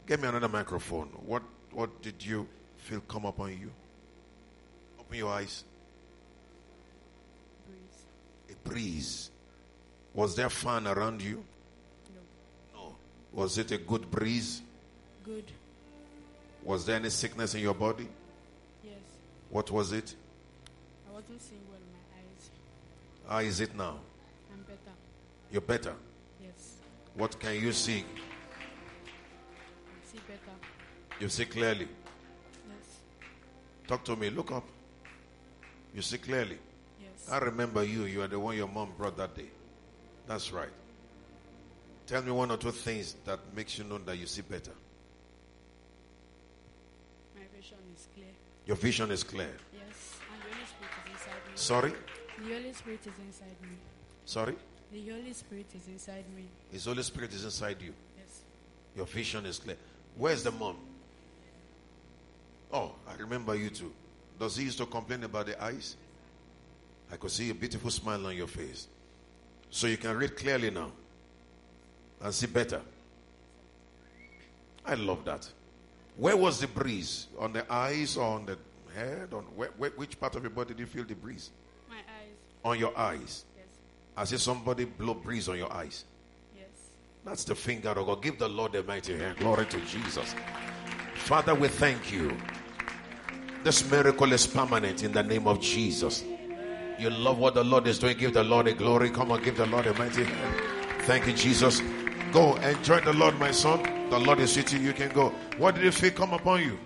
Give me another microphone. What what did you feel come upon you? Open your eyes. A breeze. Was there fan around you? No. Was it a good breeze?
Good.
Was there any sickness in your body?
Yes.
What was it?
I wasn't seeing well in my eyes.
How is it now?
I'm better.
You're better.
Yes.
What can you see?
I see better.
You see clearly.
Yes.
Talk to me. Look up. You see clearly.
Yes.
I remember you. You are the one your mom brought that day. That's right. Tell me one or two things that makes you know that you see better.
My vision is clear.
Your vision is clear.
Yes. And the Holy Spirit is inside me.
Sorry?
The Holy Spirit is inside me.
Sorry?
The Holy Spirit is inside me.
His Holy Spirit is inside you.
Yes.
Your vision is clear. Where's the mom? Oh, I remember you too. Does he used to complain about the eyes? I could see a beautiful smile on your face. So you can read clearly now and see better. I love that. Where was the breeze? On the eyes or on the head? On where, where, which part of your body did you feel the breeze?
My eyes.
On your eyes.
Yes.
I see somebody blow breeze on your eyes.
Yes.
That's the finger of God. Give the Lord a mighty hand. Glory to Jesus. Father, we thank you. This miracle is permanent in the name of Jesus. You love what the Lord is doing. Give the Lord a glory. Come on, give the Lord a mighty hand. Thank you, Jesus. Go enjoy the Lord, my son. The Lord is with you. You can go. What did you feel come upon you?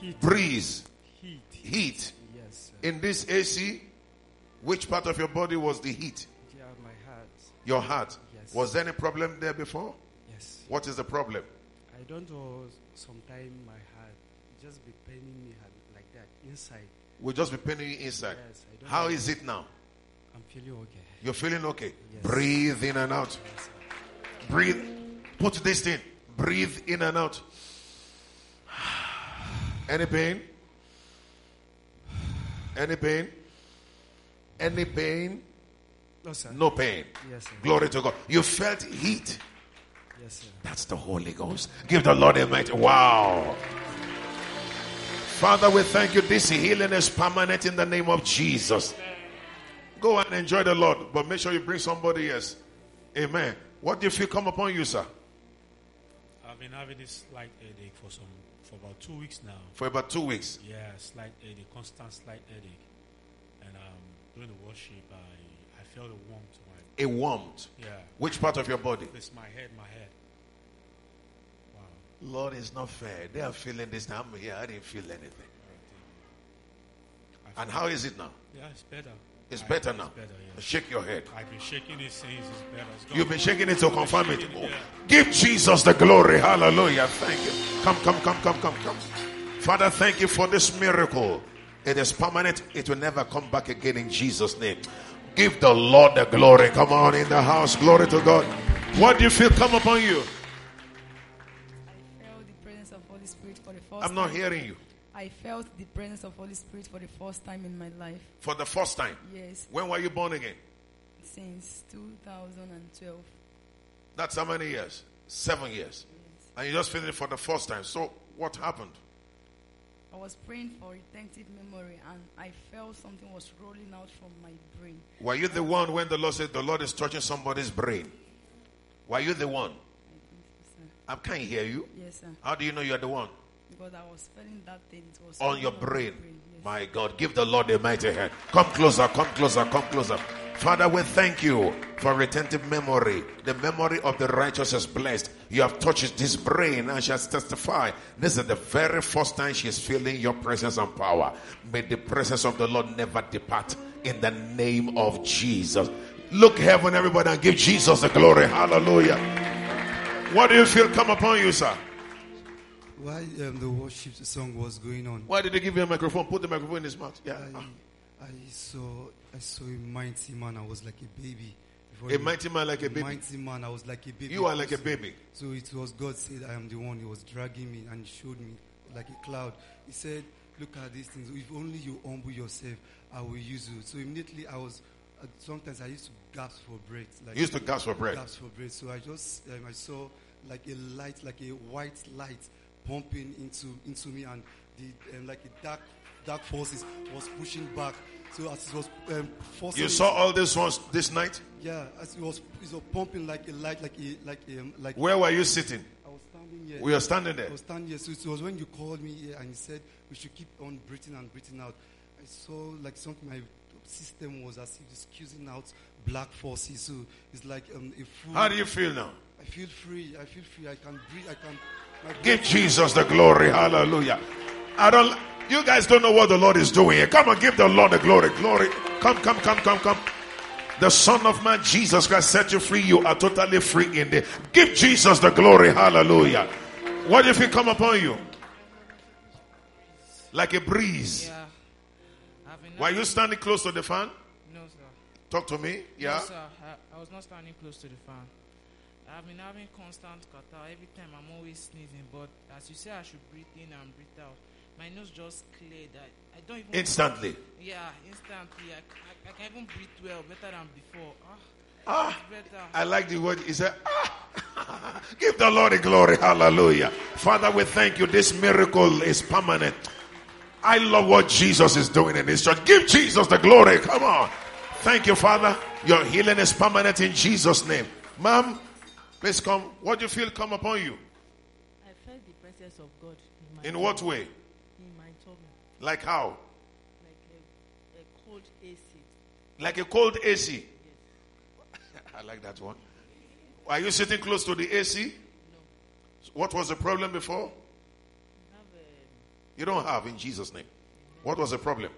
Heat.
Breeze,
Heat.
heat.
Yes.
In this AC, which part of your body was the heat?
Yeah, my heart.
Your heart.
Yes.
Was there any problem there before?
Yes.
What is the problem?
I don't know. Sometimes my heart just be paining me like that inside.
will just be paining you inside.
Yes, I don't
How
know.
is it now?
I'm feeling okay.
You're feeling okay.
Yes.
Breathe in and out.
Yes, sir.
Breathe. Put this in. Breathe in and out. Any pain? Any pain? Any pain?
No, sir.
No pain.
Yes, sir.
Glory to God. You felt heat.
Yes, sir.
That's the Holy Ghost. Give the Lord a mighty. Wow. Father, we thank you. This healing is permanent in the name of Jesus. Go and enjoy the Lord, but make sure you bring somebody else. Amen. What do you feel come upon you, sir?
I've been having this slight headache for some for about two weeks now.
For about two weeks.
Yeah, slight headache, constant slight headache. And um, during the worship, I I felt a warmth my
A warmth.
yeah.
Which part of your body?
It's my head, my head. Wow.
Lord, it's not fair. They are feeling this. I'm here. I didn't feel anything. And how is it now?
Yeah, it's better.
It's better now.
Better. Yeah.
Shake your head.
I've been shaking it since it's better. It's.
You've been shaking it to confirm it.
it.
Give Jesus the glory. Hallelujah. Thank you. Come, come, come, come, come, come. Father, thank you for this miracle. It is permanent. It will never come back again in Jesus' name. Give the Lord the glory. Come on in the house. Glory to God. What do you feel come upon you?
I felt the presence of Holy Spirit for the first
I'm not
time.
hearing you.
I felt the presence of Holy Spirit for the first time in my life.
For the first time.
Yes.
When were you born again?
Since 2012.
That's how many years? Seven years. Yes. And you just feel it for the first time. So what happened?
I was praying for retentive memory and I felt something was rolling out from my brain.
Were you the one when the Lord said the Lord is touching somebody's brain? Were you the one?
I so.
I can't hear you.
Yes, sir.
How do you know you're the one?
Because I was feeling that thing. It was
on your
over
brain.
yes.
My God, give the Lord a mighty hand. Come closer, come closer, come closer. Father, we thank you for retentive memory. The memory of the righteous is blessed. You have touched this brain and she has testified. This is the very first time she is feeling your presence and power. May the presence of the Lord never depart in the name of Jesus. Look heaven, everybody, and give Jesus the glory. Hallelujah. What do you feel come upon you, sir?
While um, the worship song was going on,
Why did they give you a microphone? Put the microphone in his mouth. Yeah.
I, I saw I saw a mighty man. I was like a baby. Before
A
he-
mighty man like a baby.
Mighty man. I was like a baby.
You are like a baby.
So it was God said, I am the one. He was dragging me and he showed me like a cloud. He said, Look at these things. If only you humble yourself, I will use you. So immediately I was, uh, sometimes I used to gasp for breath. Like
You used to gasp for breath.
Gasp for breath. So I just, um, I saw like a light, like a white light pumping into, into me and the, um, like a dark, dark forces was pushing back. So as it was um, forcing
You saw all this ones this night?
yeah, as it was, it was pumping like a light, like a, like a, um, like
Where were you sitting?
I was standing here.
We were standing there.
I was standing here. So it was when you called me here and you said we should keep on breathing and breathing out. I saw like something my system was as if it's squeezing out black forces. So it's like um, a full.
How do you feel now?
I feel free. I feel free. I can breathe. I can.
Give Jesus the glory. Hallelujah. I don't, you guys don't know what the Lord is doing here. Come on, give the Lord the glory. Glory. Come, come, come, come, come. The Son of Man, Jesus Christ, set you free. You are totally free in there. Give Jesus the glory. Hallelujah. What if he come upon you? Like a breeze.
Yeah.
Were you standing close to the fan?
No, sir.
Talk to me. Yeah.
No, sir. I, I was not standing close to the fan. I've been having constant catarrh. Every time I'm always sneezing. But as you say, I should breathe in and breathe out. My nose just cleared. I, I don't even.
Instantly.
Yeah, instantly. I, I, I can even breathe well, better than before. Ah,
Ah.
better.
I like the word. He said, ah. Give the Lord the glory. Hallelujah. Father, we thank you. This miracle is permanent. I love what Jesus is doing in this church. Give Jesus the glory. Come on. Thank you, Father. Your healing is permanent in Jesus' name. Ma'am, please come. What do you feel come upon you?
I felt the presence of God in my
In what way?
in my tummy,
Like how?
like a, a cold AC.
Like a cold AC. Yes. I like that one. Are you sitting close to the AC?
No,
What was the problem before?
A, um,
You don't have in Jesus' name. What was the problem?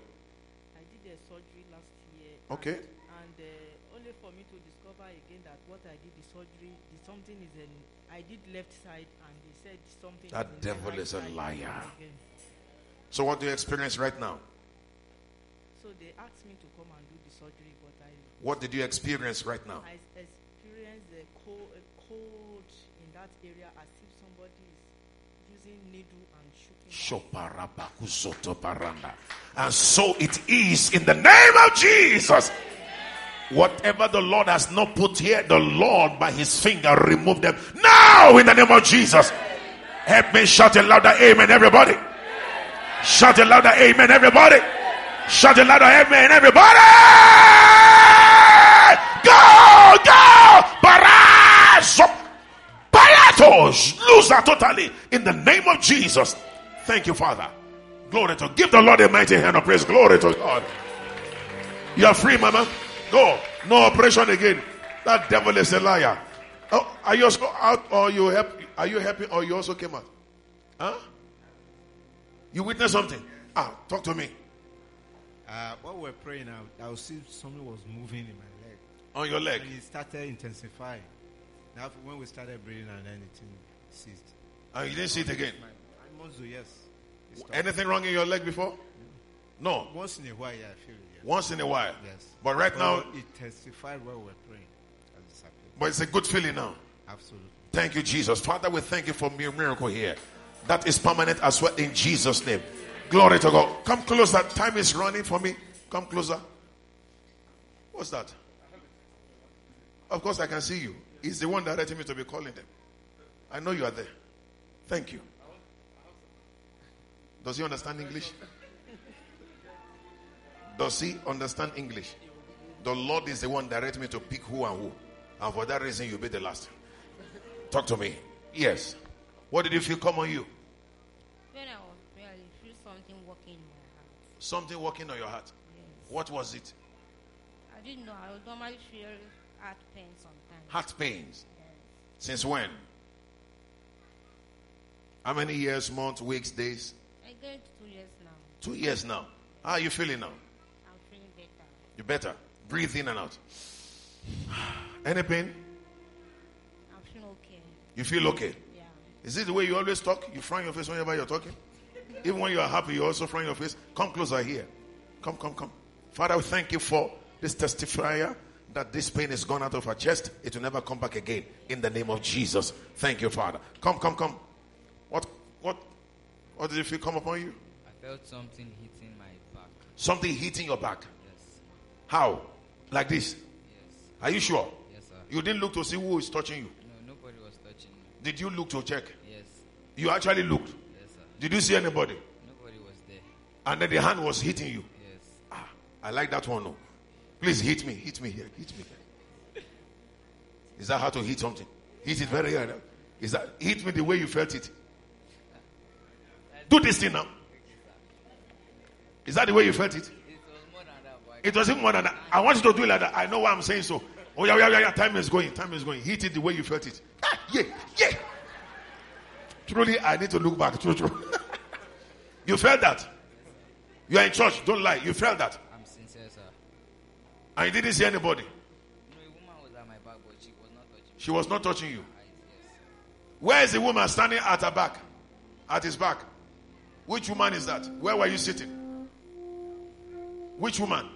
I did a surgery last year.
Okay.
And, and uh, only for me to discover again that what I did the surgery, the something is in. I did left side, and they said something.
That devil
right
is a liar. So what do you experience right now?
So they asked me to come and do the surgery, but I
What did you experience right now?
I experienced a cold, a cold in that area as if somebody is using needle and shooting.
And so it is in the name of Jesus. Whatever the Lord has not put here, the Lord by his finger remove them now in the name of Jesus. Help me shout a louder amen, everybody. Shout a louder amen, everybody. Shout a louder amen, everybody. Go, go, Barazo, Baratos, lose that totally in the name of Jesus. Thank you, Father. Glory to give the Lord a mighty hand of praise. Glory to God. You are free, Mama. Go. No operation again. That devil is a liar. Oh, are you also out or you help? Are you happy or you also came out? Huh? You witnessed something? Ah, talk to me.
Uh, while we were praying, I, I would see something was moving in my leg.
On your leg.
And it started intensifying. Now, when we started breathing and then it ceased.
And you didn't see it again.
My, I must do, yes.
Anything wrong in your leg before? No.
Once in a while, yeah, I feel it.
Once in a while.
yes.
But right now,
it intensified while we were praying.
But it's a good feeling now.
Absolutely.
Thank you, Jesus. Father, we thank you for your miracle here. That is permanent as well in Jesus' name. Glory to God. Come closer. Time is running for me. Come closer. What's that? Of course, I can see you. He's the one directing me to be calling them. I know you are there. Thank you. Does he understand English? Does he understand English? The Lord is the one directing me to pick who and who. And for that reason, you'll be the last. Talk to me. Yes. What did you feel come on you?
When I feel something working in my heart.
Something working on your heart.
Yes.
What was it?
I didn't know. I would normally feel heart pain sometimes.
Heart pains.
Yes.
Since when? How many years, months, weeks, days?
I get two years now.
Two years now. How are you feeling now?
I'm feeling better.
You better. Breathe in and out. Any pain?
I'm feeling okay.
You feel okay?
Yeah.
Is it the way you always talk? You frown your face whenever you're talking? Even when you are happy, you also frown your face. Come closer here. Come, come, come. Father, we thank you for this testifier that this pain is gone out of her chest. It will never come back again. In the name of Jesus. Thank you, Father. Come, come, come. What, what, what did you feel come upon you?
I felt something hitting my back.
Something hitting your back. How? Like this?
Yes.
Are you sure?
Yes, sir.
You didn't look to see who is touching you.
No, nobody was touching me.
Did you look to check?
Yes.
You actually looked.
Yes, sir.
Did you see anybody?
Nobody was there.
And then the hand was hitting you.
Yes.
Ah, I like that one. No. Please hit me. Hit me here. Hit me here. Is that how to hit something? Hit it very hard. Is that hit me the way you felt it? Do this thing now. Is that the way you felt it?
It was more than that, but I
It was even more than that. I want you to do it like that. I know why I'm saying so. Oh yeah, yeah, yeah, yeah. Time is going. Time is going. Hit it the way you felt it. Ah, yeah, yeah. Truly, I need to look back. True, true. you felt that. You are in church. Don't lie. You felt that.
I'm sincere, sir.
And you didn't see anybody.
No, a woman was at my back, but she was not touching me.
She was not touching you. Where is the woman standing at her back? At his back. Which woman is that? Where were you sitting? Which woman?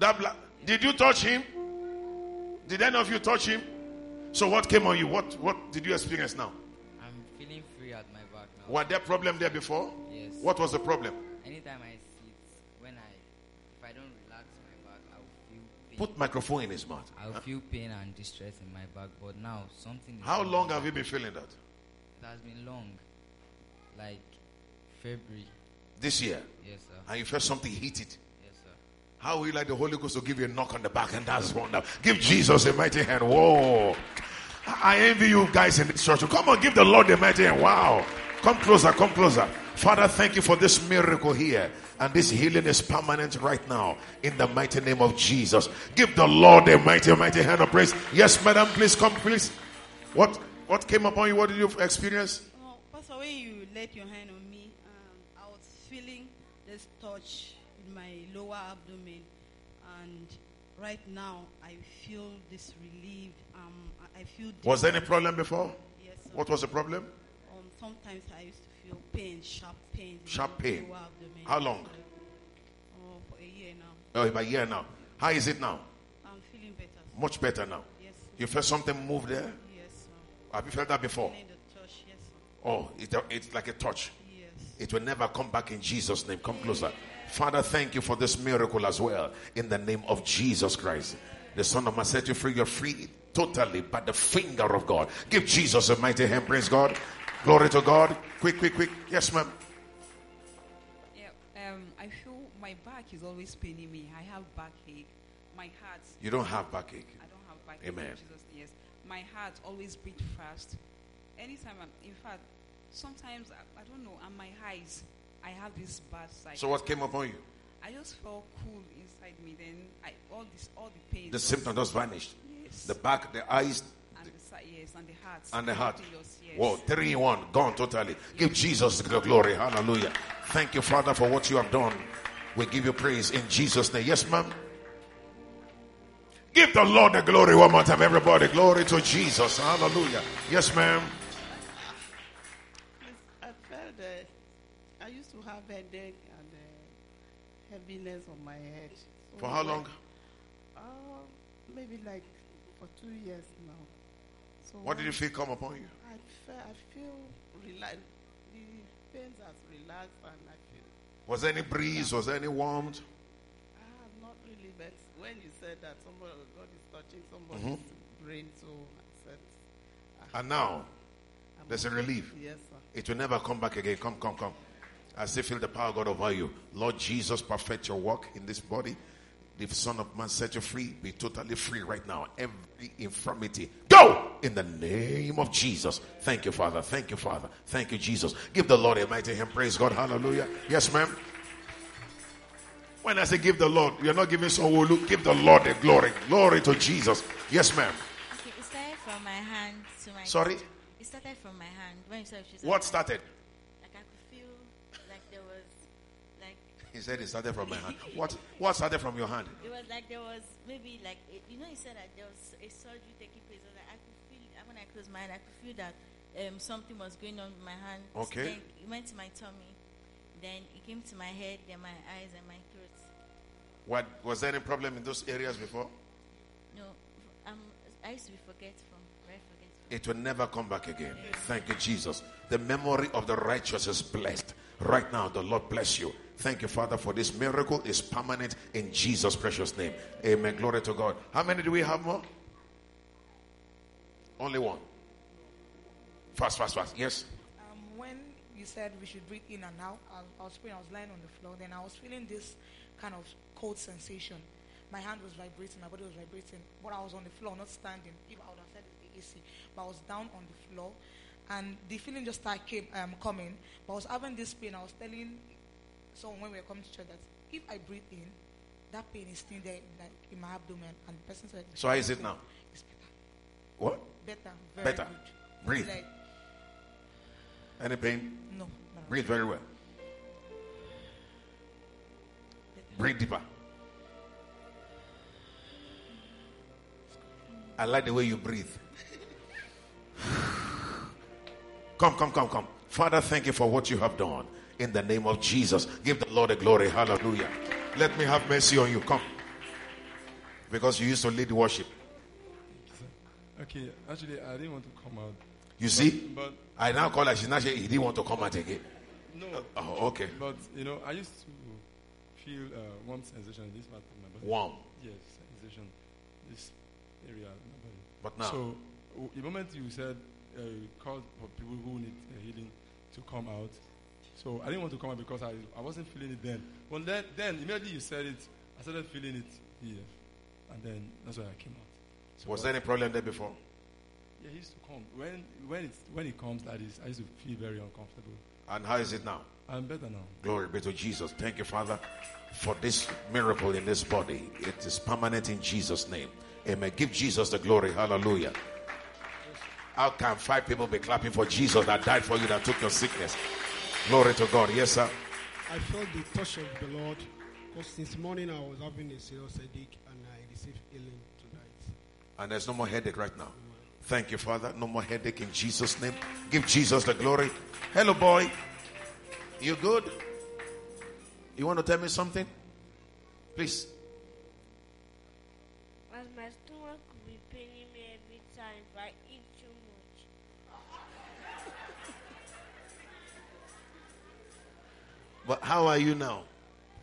That black. Did you touch him? Did any of you touch him? So what came on you? What what did you experience now?
I'm feeling free at my back now.
Was there problem there before?
Yes.
What was the problem?
Anytime I sit, when I, if I don't relax my back, I will feel pain.
Put microphone in his mouth.
I will feel pain and distress in my back. But now something.
How long have you been feeling that?
It has been long, like February.
This year.
Yes, sir.
And you felt something hit it.
Yes, sir.
How would you like the Holy Ghost to give you a knock on the back? And that's wonderful. Give Jesus a mighty hand. Whoa. I envy you guys in this church. Come on, give the Lord a mighty hand. Wow. Come closer, come closer. Father, thank you for this miracle here. And this healing is permanent right now. In the mighty name of Jesus. Give the Lord a mighty, mighty hand of praise. Yes, madam, please come, please. What what came upon you? What did you experience?
Oh, Pastor, when you laid your hand on me, um, I was feeling this touch lower abdomen, and right now I feel this relief. Um, I- feel.
Was there any problem before?
Yes. Sir.
What was the problem?
Um, sometimes I used to feel pain, sharp pain.
Sharp pain. How long?
Oh, for a year now.
Oh, about a year now. How is it now?
I'm feeling better. sir.
Much better now.
Yes. Sir.
You felt something move there?
Yes. Sir.
Have you felt that before?
Touch. Yes.
Oh, it, it's like a touch. It will never come back in Jesus' name. Come closer. Father, thank you for this miracle as well. In the name of Jesus Christ. The Son of Man set you free. You're free totally by the finger of God. Give Jesus a mighty hand. Praise God. Glory to God. Quick, quick, quick. Yes, ma'am.
Yeah, um, I feel my back is always paining me. I have backache. My heart,
You don't have backache.
I don't have backache.
Amen.
Jesus, yes. My heart always beat fast. Anytime I'm, in fact, sometimes I, I don't know. On my eyes, I have this bad sight.
So what came upon you?
I just felt cool inside me. Then I all this, all the pain.
The symptom just vanished.
Yes.
The back, the eyes,
and the side, yes, and the heart.
and the heart.
Yes.
Whoa, three in one, gone totally. Give Jesus the glory. Hallelujah. Thank you, Father, for what you have done. We give you praise in Jesus' name. Yes, ma'am. Give the Lord the glory one more time, everybody. Glory to Jesus. Hallelujah. Yes, ma'am.
I felt that I used to have headache and uh, heaviness on my head. So
For how long?
Uh, maybe like for two years now. So
What did you feel come upon you?
I feel, I feel relaxed. The pains has relaxed and I feel.
Was there any breeze? Was there any warmth?
Ah, not really, but when you said that somebody, God is touching somebody's
Mhm.
brain, so I said.
And now, there's a relief.
Yes, sir.
It will never come back again. Come, come, come. I still feel the power of God over you. Lord Jesus, perfect your work in this body. The Son of Man set you free. Be totally free right now. Every infirmity. Go! in the name of Jesus. Thank you, Father. Thank you, Father. Thank you, Jesus. Give the Lord a mighty hand. Praise God. Hallelujah. Yes, ma'am. When I say give the Lord, you're not giving someone look. Give the Lord the glory. Glory to Jesus. Yes, ma'am.
Okay, it started from my hand to my.
Sorry?
It started from my hand. When you said
What started?
Like I could feel like there was, like
He said it started from my hand. What what started from your hand?
it was like there was maybe like you know he said that there was a surgery taking place. I was like I could feel when I closed my eye, I could feel that um, something was going on with my hand.
Okay.
Then it went to my tummy. Then it came to my head, then my eyes and my throat.
What was there any problem in those areas before?
No, um, I used to be forgetful, forgetful.
It will never come back again. Thank you, Jesus. The memory of the righteous is blessed. Right now, the Lord bless you. Thank you, Father, for this miracle is permanent in Jesus' precious name. Amen. Glory to God. How many do we have more? Only one. Fast, fast, fast. Yes.
Um, when you said we should breathe in and out, I, I was praying, I was lying on the floor, then I was feeling this kind of cold sensation. My hand was vibrating, my body was vibrating, but I was on the floor, not standing. If I would have said the AC, but I was down on the floor, and the feeling just started came, um, coming. But I was having this pain. I was telling someone when we were coming to church that if I breathe in, that pain is still there, like in my abdomen, and the person said,
So how is it now?
It's better.
What?
Better, very
Better.
good.
Breathe.
Like,
Any pain?
No, no.
Breathe very well. Breathe deeper. I like the way you breathe. Come, come, come, come. Father, thank you for what you have done. In the name of Jesus, give the Lord the glory. Hallelujah. Let me have mercy on you. Come. Because you used to lead worship.
Okay, actually, I didn't want to come out.
You see?
But,
I now call her. She's not saying he didn't want to come out again.
no.
Oh, okay.
But you know, I used to feel uh, warm sensation in this part of my body.
Warm?
Yes, sensation. This area of my body.
But now-
So, the moment you said uh, called for people who need uh, healing to come out, so I didn't want to come out because I, I wasn't feeling it then. But then, then immediately you said it, I started feeling it here, and then that's why I came out. So
Was there any problem there before?
Yeah, he used to come when when it when it comes like this. I used to feel very uncomfortable.
And how is it now?
I'm better now.
Glory be to Jesus. Thank you, Father, for this miracle in this body. It is permanent in Jesus' name. Amen. Give Jesus the glory. Hallelujah. How can five people be clapping for Jesus that died for you, that took your sickness? Glory to God. Yes, sir.
I felt the touch of the Lord because since morning I was having a serious headache and I received healing tonight.
And there's no more headache right now. Thank you, Father. No more headache in Jesus' name. Give Jesus the glory. Hello, boy. You good? You want to tell me something? Please.
As my stomach will be paining me every time if I eat
But how are you now?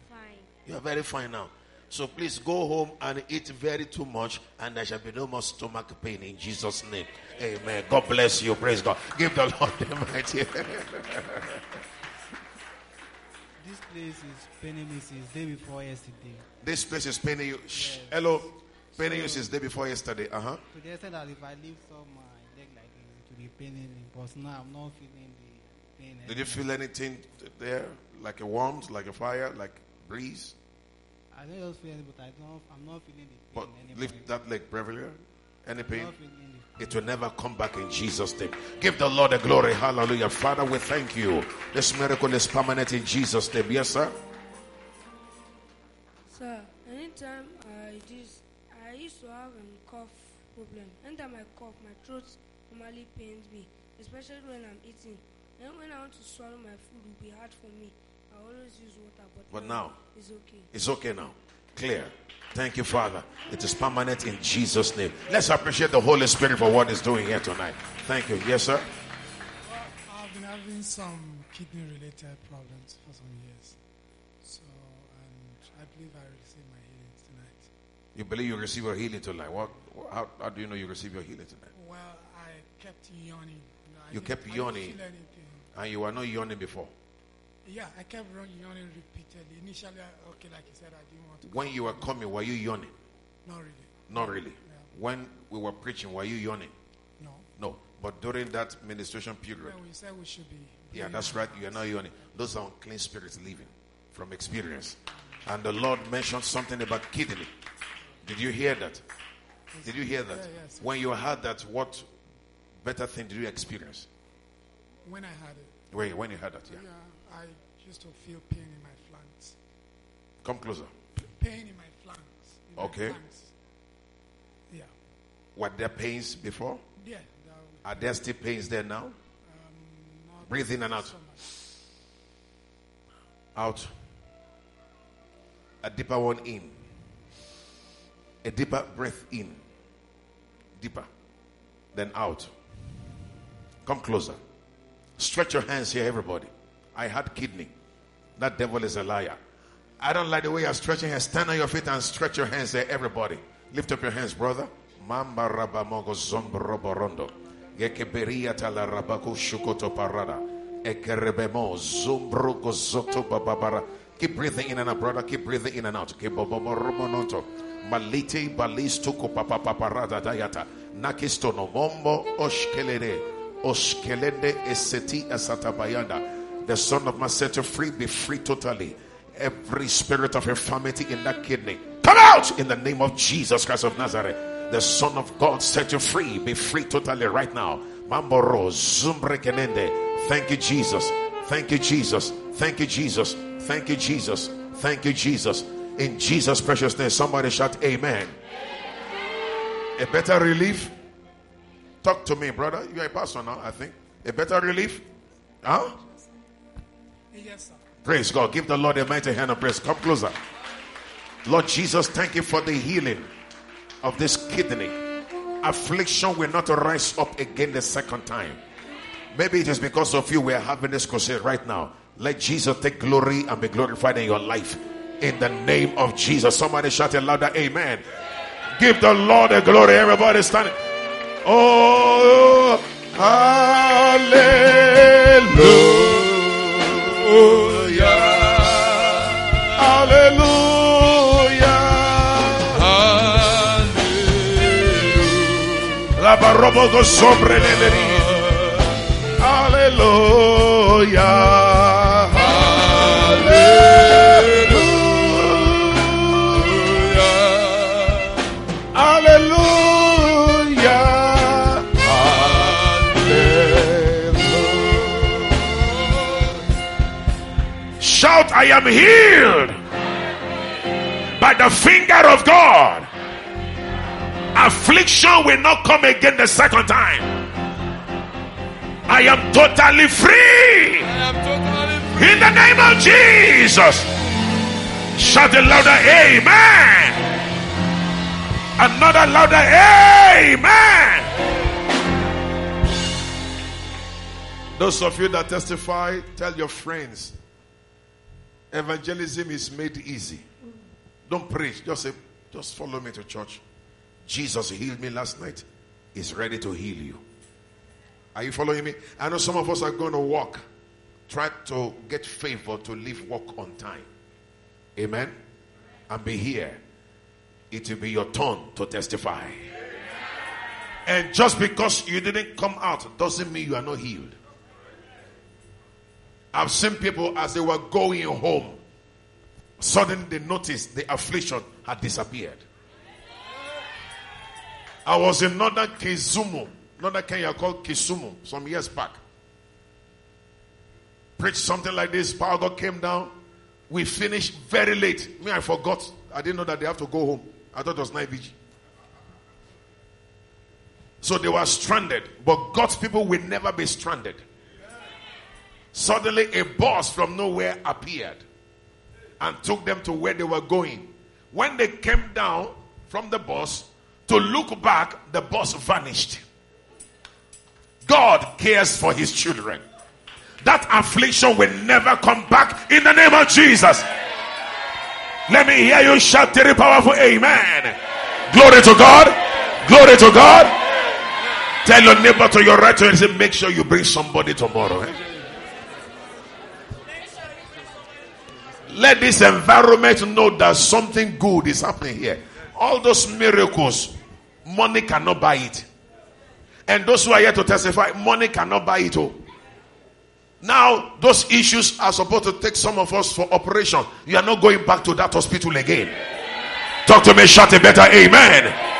Fine.
You are very fine now. So please go home and eat very too much, and there shall be no more stomach pain in Jesus' name. Amen. God bless you. Praise God. Give the Lord the mighty.
This place is paining me since day before yesterday.
this place is paining you. Shh. Hello. Paining you since day before yesterday. Uh huh.
To the extent that if I lift up my leg like this, it will be paining me. But now I'm not feeling the pain.
Did you feel anything there, like a warmth, like a fire, like breeze?
I don't just feel it, but I don't. I'm not feeling the
But
anymore.
lift that leg, Beverly. Any
I'm
pain?
not feeling the
It will never come back in Jesus' name. Give the Lord the glory. Hallelujah. Father, we thank you. This miracle is permanent in Jesus' name. Yes, sir.
Sir, anytime I just I used to have a cough problem. Anytime I cough, my throat normally pains me, especially when I'm eating. And when I want to swallow my food, it will be hard for me. I always use water, but,
But now,
it's okay.
It's okay now. Clear. Thank you, Father. It is permanent in Jesus' name. Let's appreciate the Holy Spirit for what He's doing here tonight. Thank you. Yes, sir.
I've been having some kidney related problems for some years. So, and I believe I received my healing tonight.
You believe you receive your healing tonight. What? How, how do you know you receive your healing tonight?
Well, I kept yawning. You, know, I
You kept yawning, and you were not yawning before.
Yeah, I kept run- yawning repeatedly. Initially, I- okay, like you said, I didn't want to.
When you were coming, were you yawning?
Not really.
Not really. When we were preaching, were you yawning?
No,
No, but during that ministration period.
Yeah, we said we should be.
Yeah, that's right. You are not only those are unclean spirits living from experience. And the Lord mentioned something about kidney. Did you hear that? Did you hear that?
Yeah, yes.
When you heard that, what better thing did you experience?
When I had it.
Wait, when you heard that, yeah.
Yeah, I used to feel pain in my flanks.
Come closer.
Pain in my flanks. in my
Okay.
flanks. Yeah.
Were there pains before?
Yeah.
Are there still pains there now? Um, Breathe in and out. Out. A deeper one in. A deeper breath in. Deeper. Then out. Come closer. Stretch your hands here, everybody. I had kidney. That devil is a liar. I don't like the way you're stretching hands. Stand on your feet and stretch your hands there, everybody. Lift up your hands, brother. Mamba raba mogo zombo robo rondo. Yekeberia tala rabaku shukoto parada. Ekerebemo zombro gozoto bababara. Keep breathing in and out, brother. Keep breathing in and out. Keep bobobo romononto. Malite balisto kopapaparada dayata. Nakisto no mombo oshkelede. Oshkelende eseti asatabayanda. The son of man set you free, be free totally. Every spirit of infirmity in that kidney, come out in the name of Jesus Christ of Nazareth. The Son of God set you free, be free totally right now. Zumbrekenende. Thank you, Jesus. Thank you, Jesus. Thank you, Jesus. Thank you, Jesus. Thank you, Jesus. In Jesus' precious name, somebody shout, Amen. A better relief? Talk to me, brother. You are a pastor now, I think. A better relief? Huh?
Yes, sir.
Praise God. Give the Lord a mighty hand of praise. Come closer. Lord Jesus, thank you for the healing of this kidney. Affliction will not rise up again the second time. Maybe it is because of you we are having this crusade right now. Let Jesus take glory and be glorified in your life. In the name of Jesus. Somebody shout it louder. Amen. Give the Lord the glory. Everybody standing. Oh, hallelujah. Hallelujah. La barrobo go sobre le I am healed by the finger of God. Affliction will not come again the second time. I am totally free. In the name of Jesus. Shout it louder, Amen. Another louder, Amen. Those of you that testify, tell your friends. Evangelism is made easy. Don't preach. Just say, just follow me to church. Jesus healed me last night. He's ready to heal you. Are you following me? I know some of us are going to walk. Try to get favor to leave work on time. Amen. And be here. It will be your turn to testify. And just because you didn't come out doesn't mean you are not healed. I've seen people as they were going home, suddenly they noticed the affliction had disappeared. I was in northern Kisumu, northern Kenya called Kisumu, some years back. Preached something like this. Power God came down. We finished very late. Me, I forgot. I didn't know that they have to go home. I thought it was night vigil. So they were stranded. But God's people will never be stranded. Suddenly, a boss from nowhere appeared and took them to where they were going. When they came down from the bus to look back, the bus vanished. God cares for his children. That affliction will never come back in the name of Jesus. Let me hear you shout very powerful amen. Glory to God. Glory to God. Tell your neighbor to your right and say, make sure you bring somebody tomorrow. eh? Let this environment know that something good is happening here. All those miracles, money cannot buy it. And those who are here to testify, money cannot buy it all. Now, those issues are supposed to take some of us for operation. You are not going back to that hospital again. Talk to me, shout a better amen.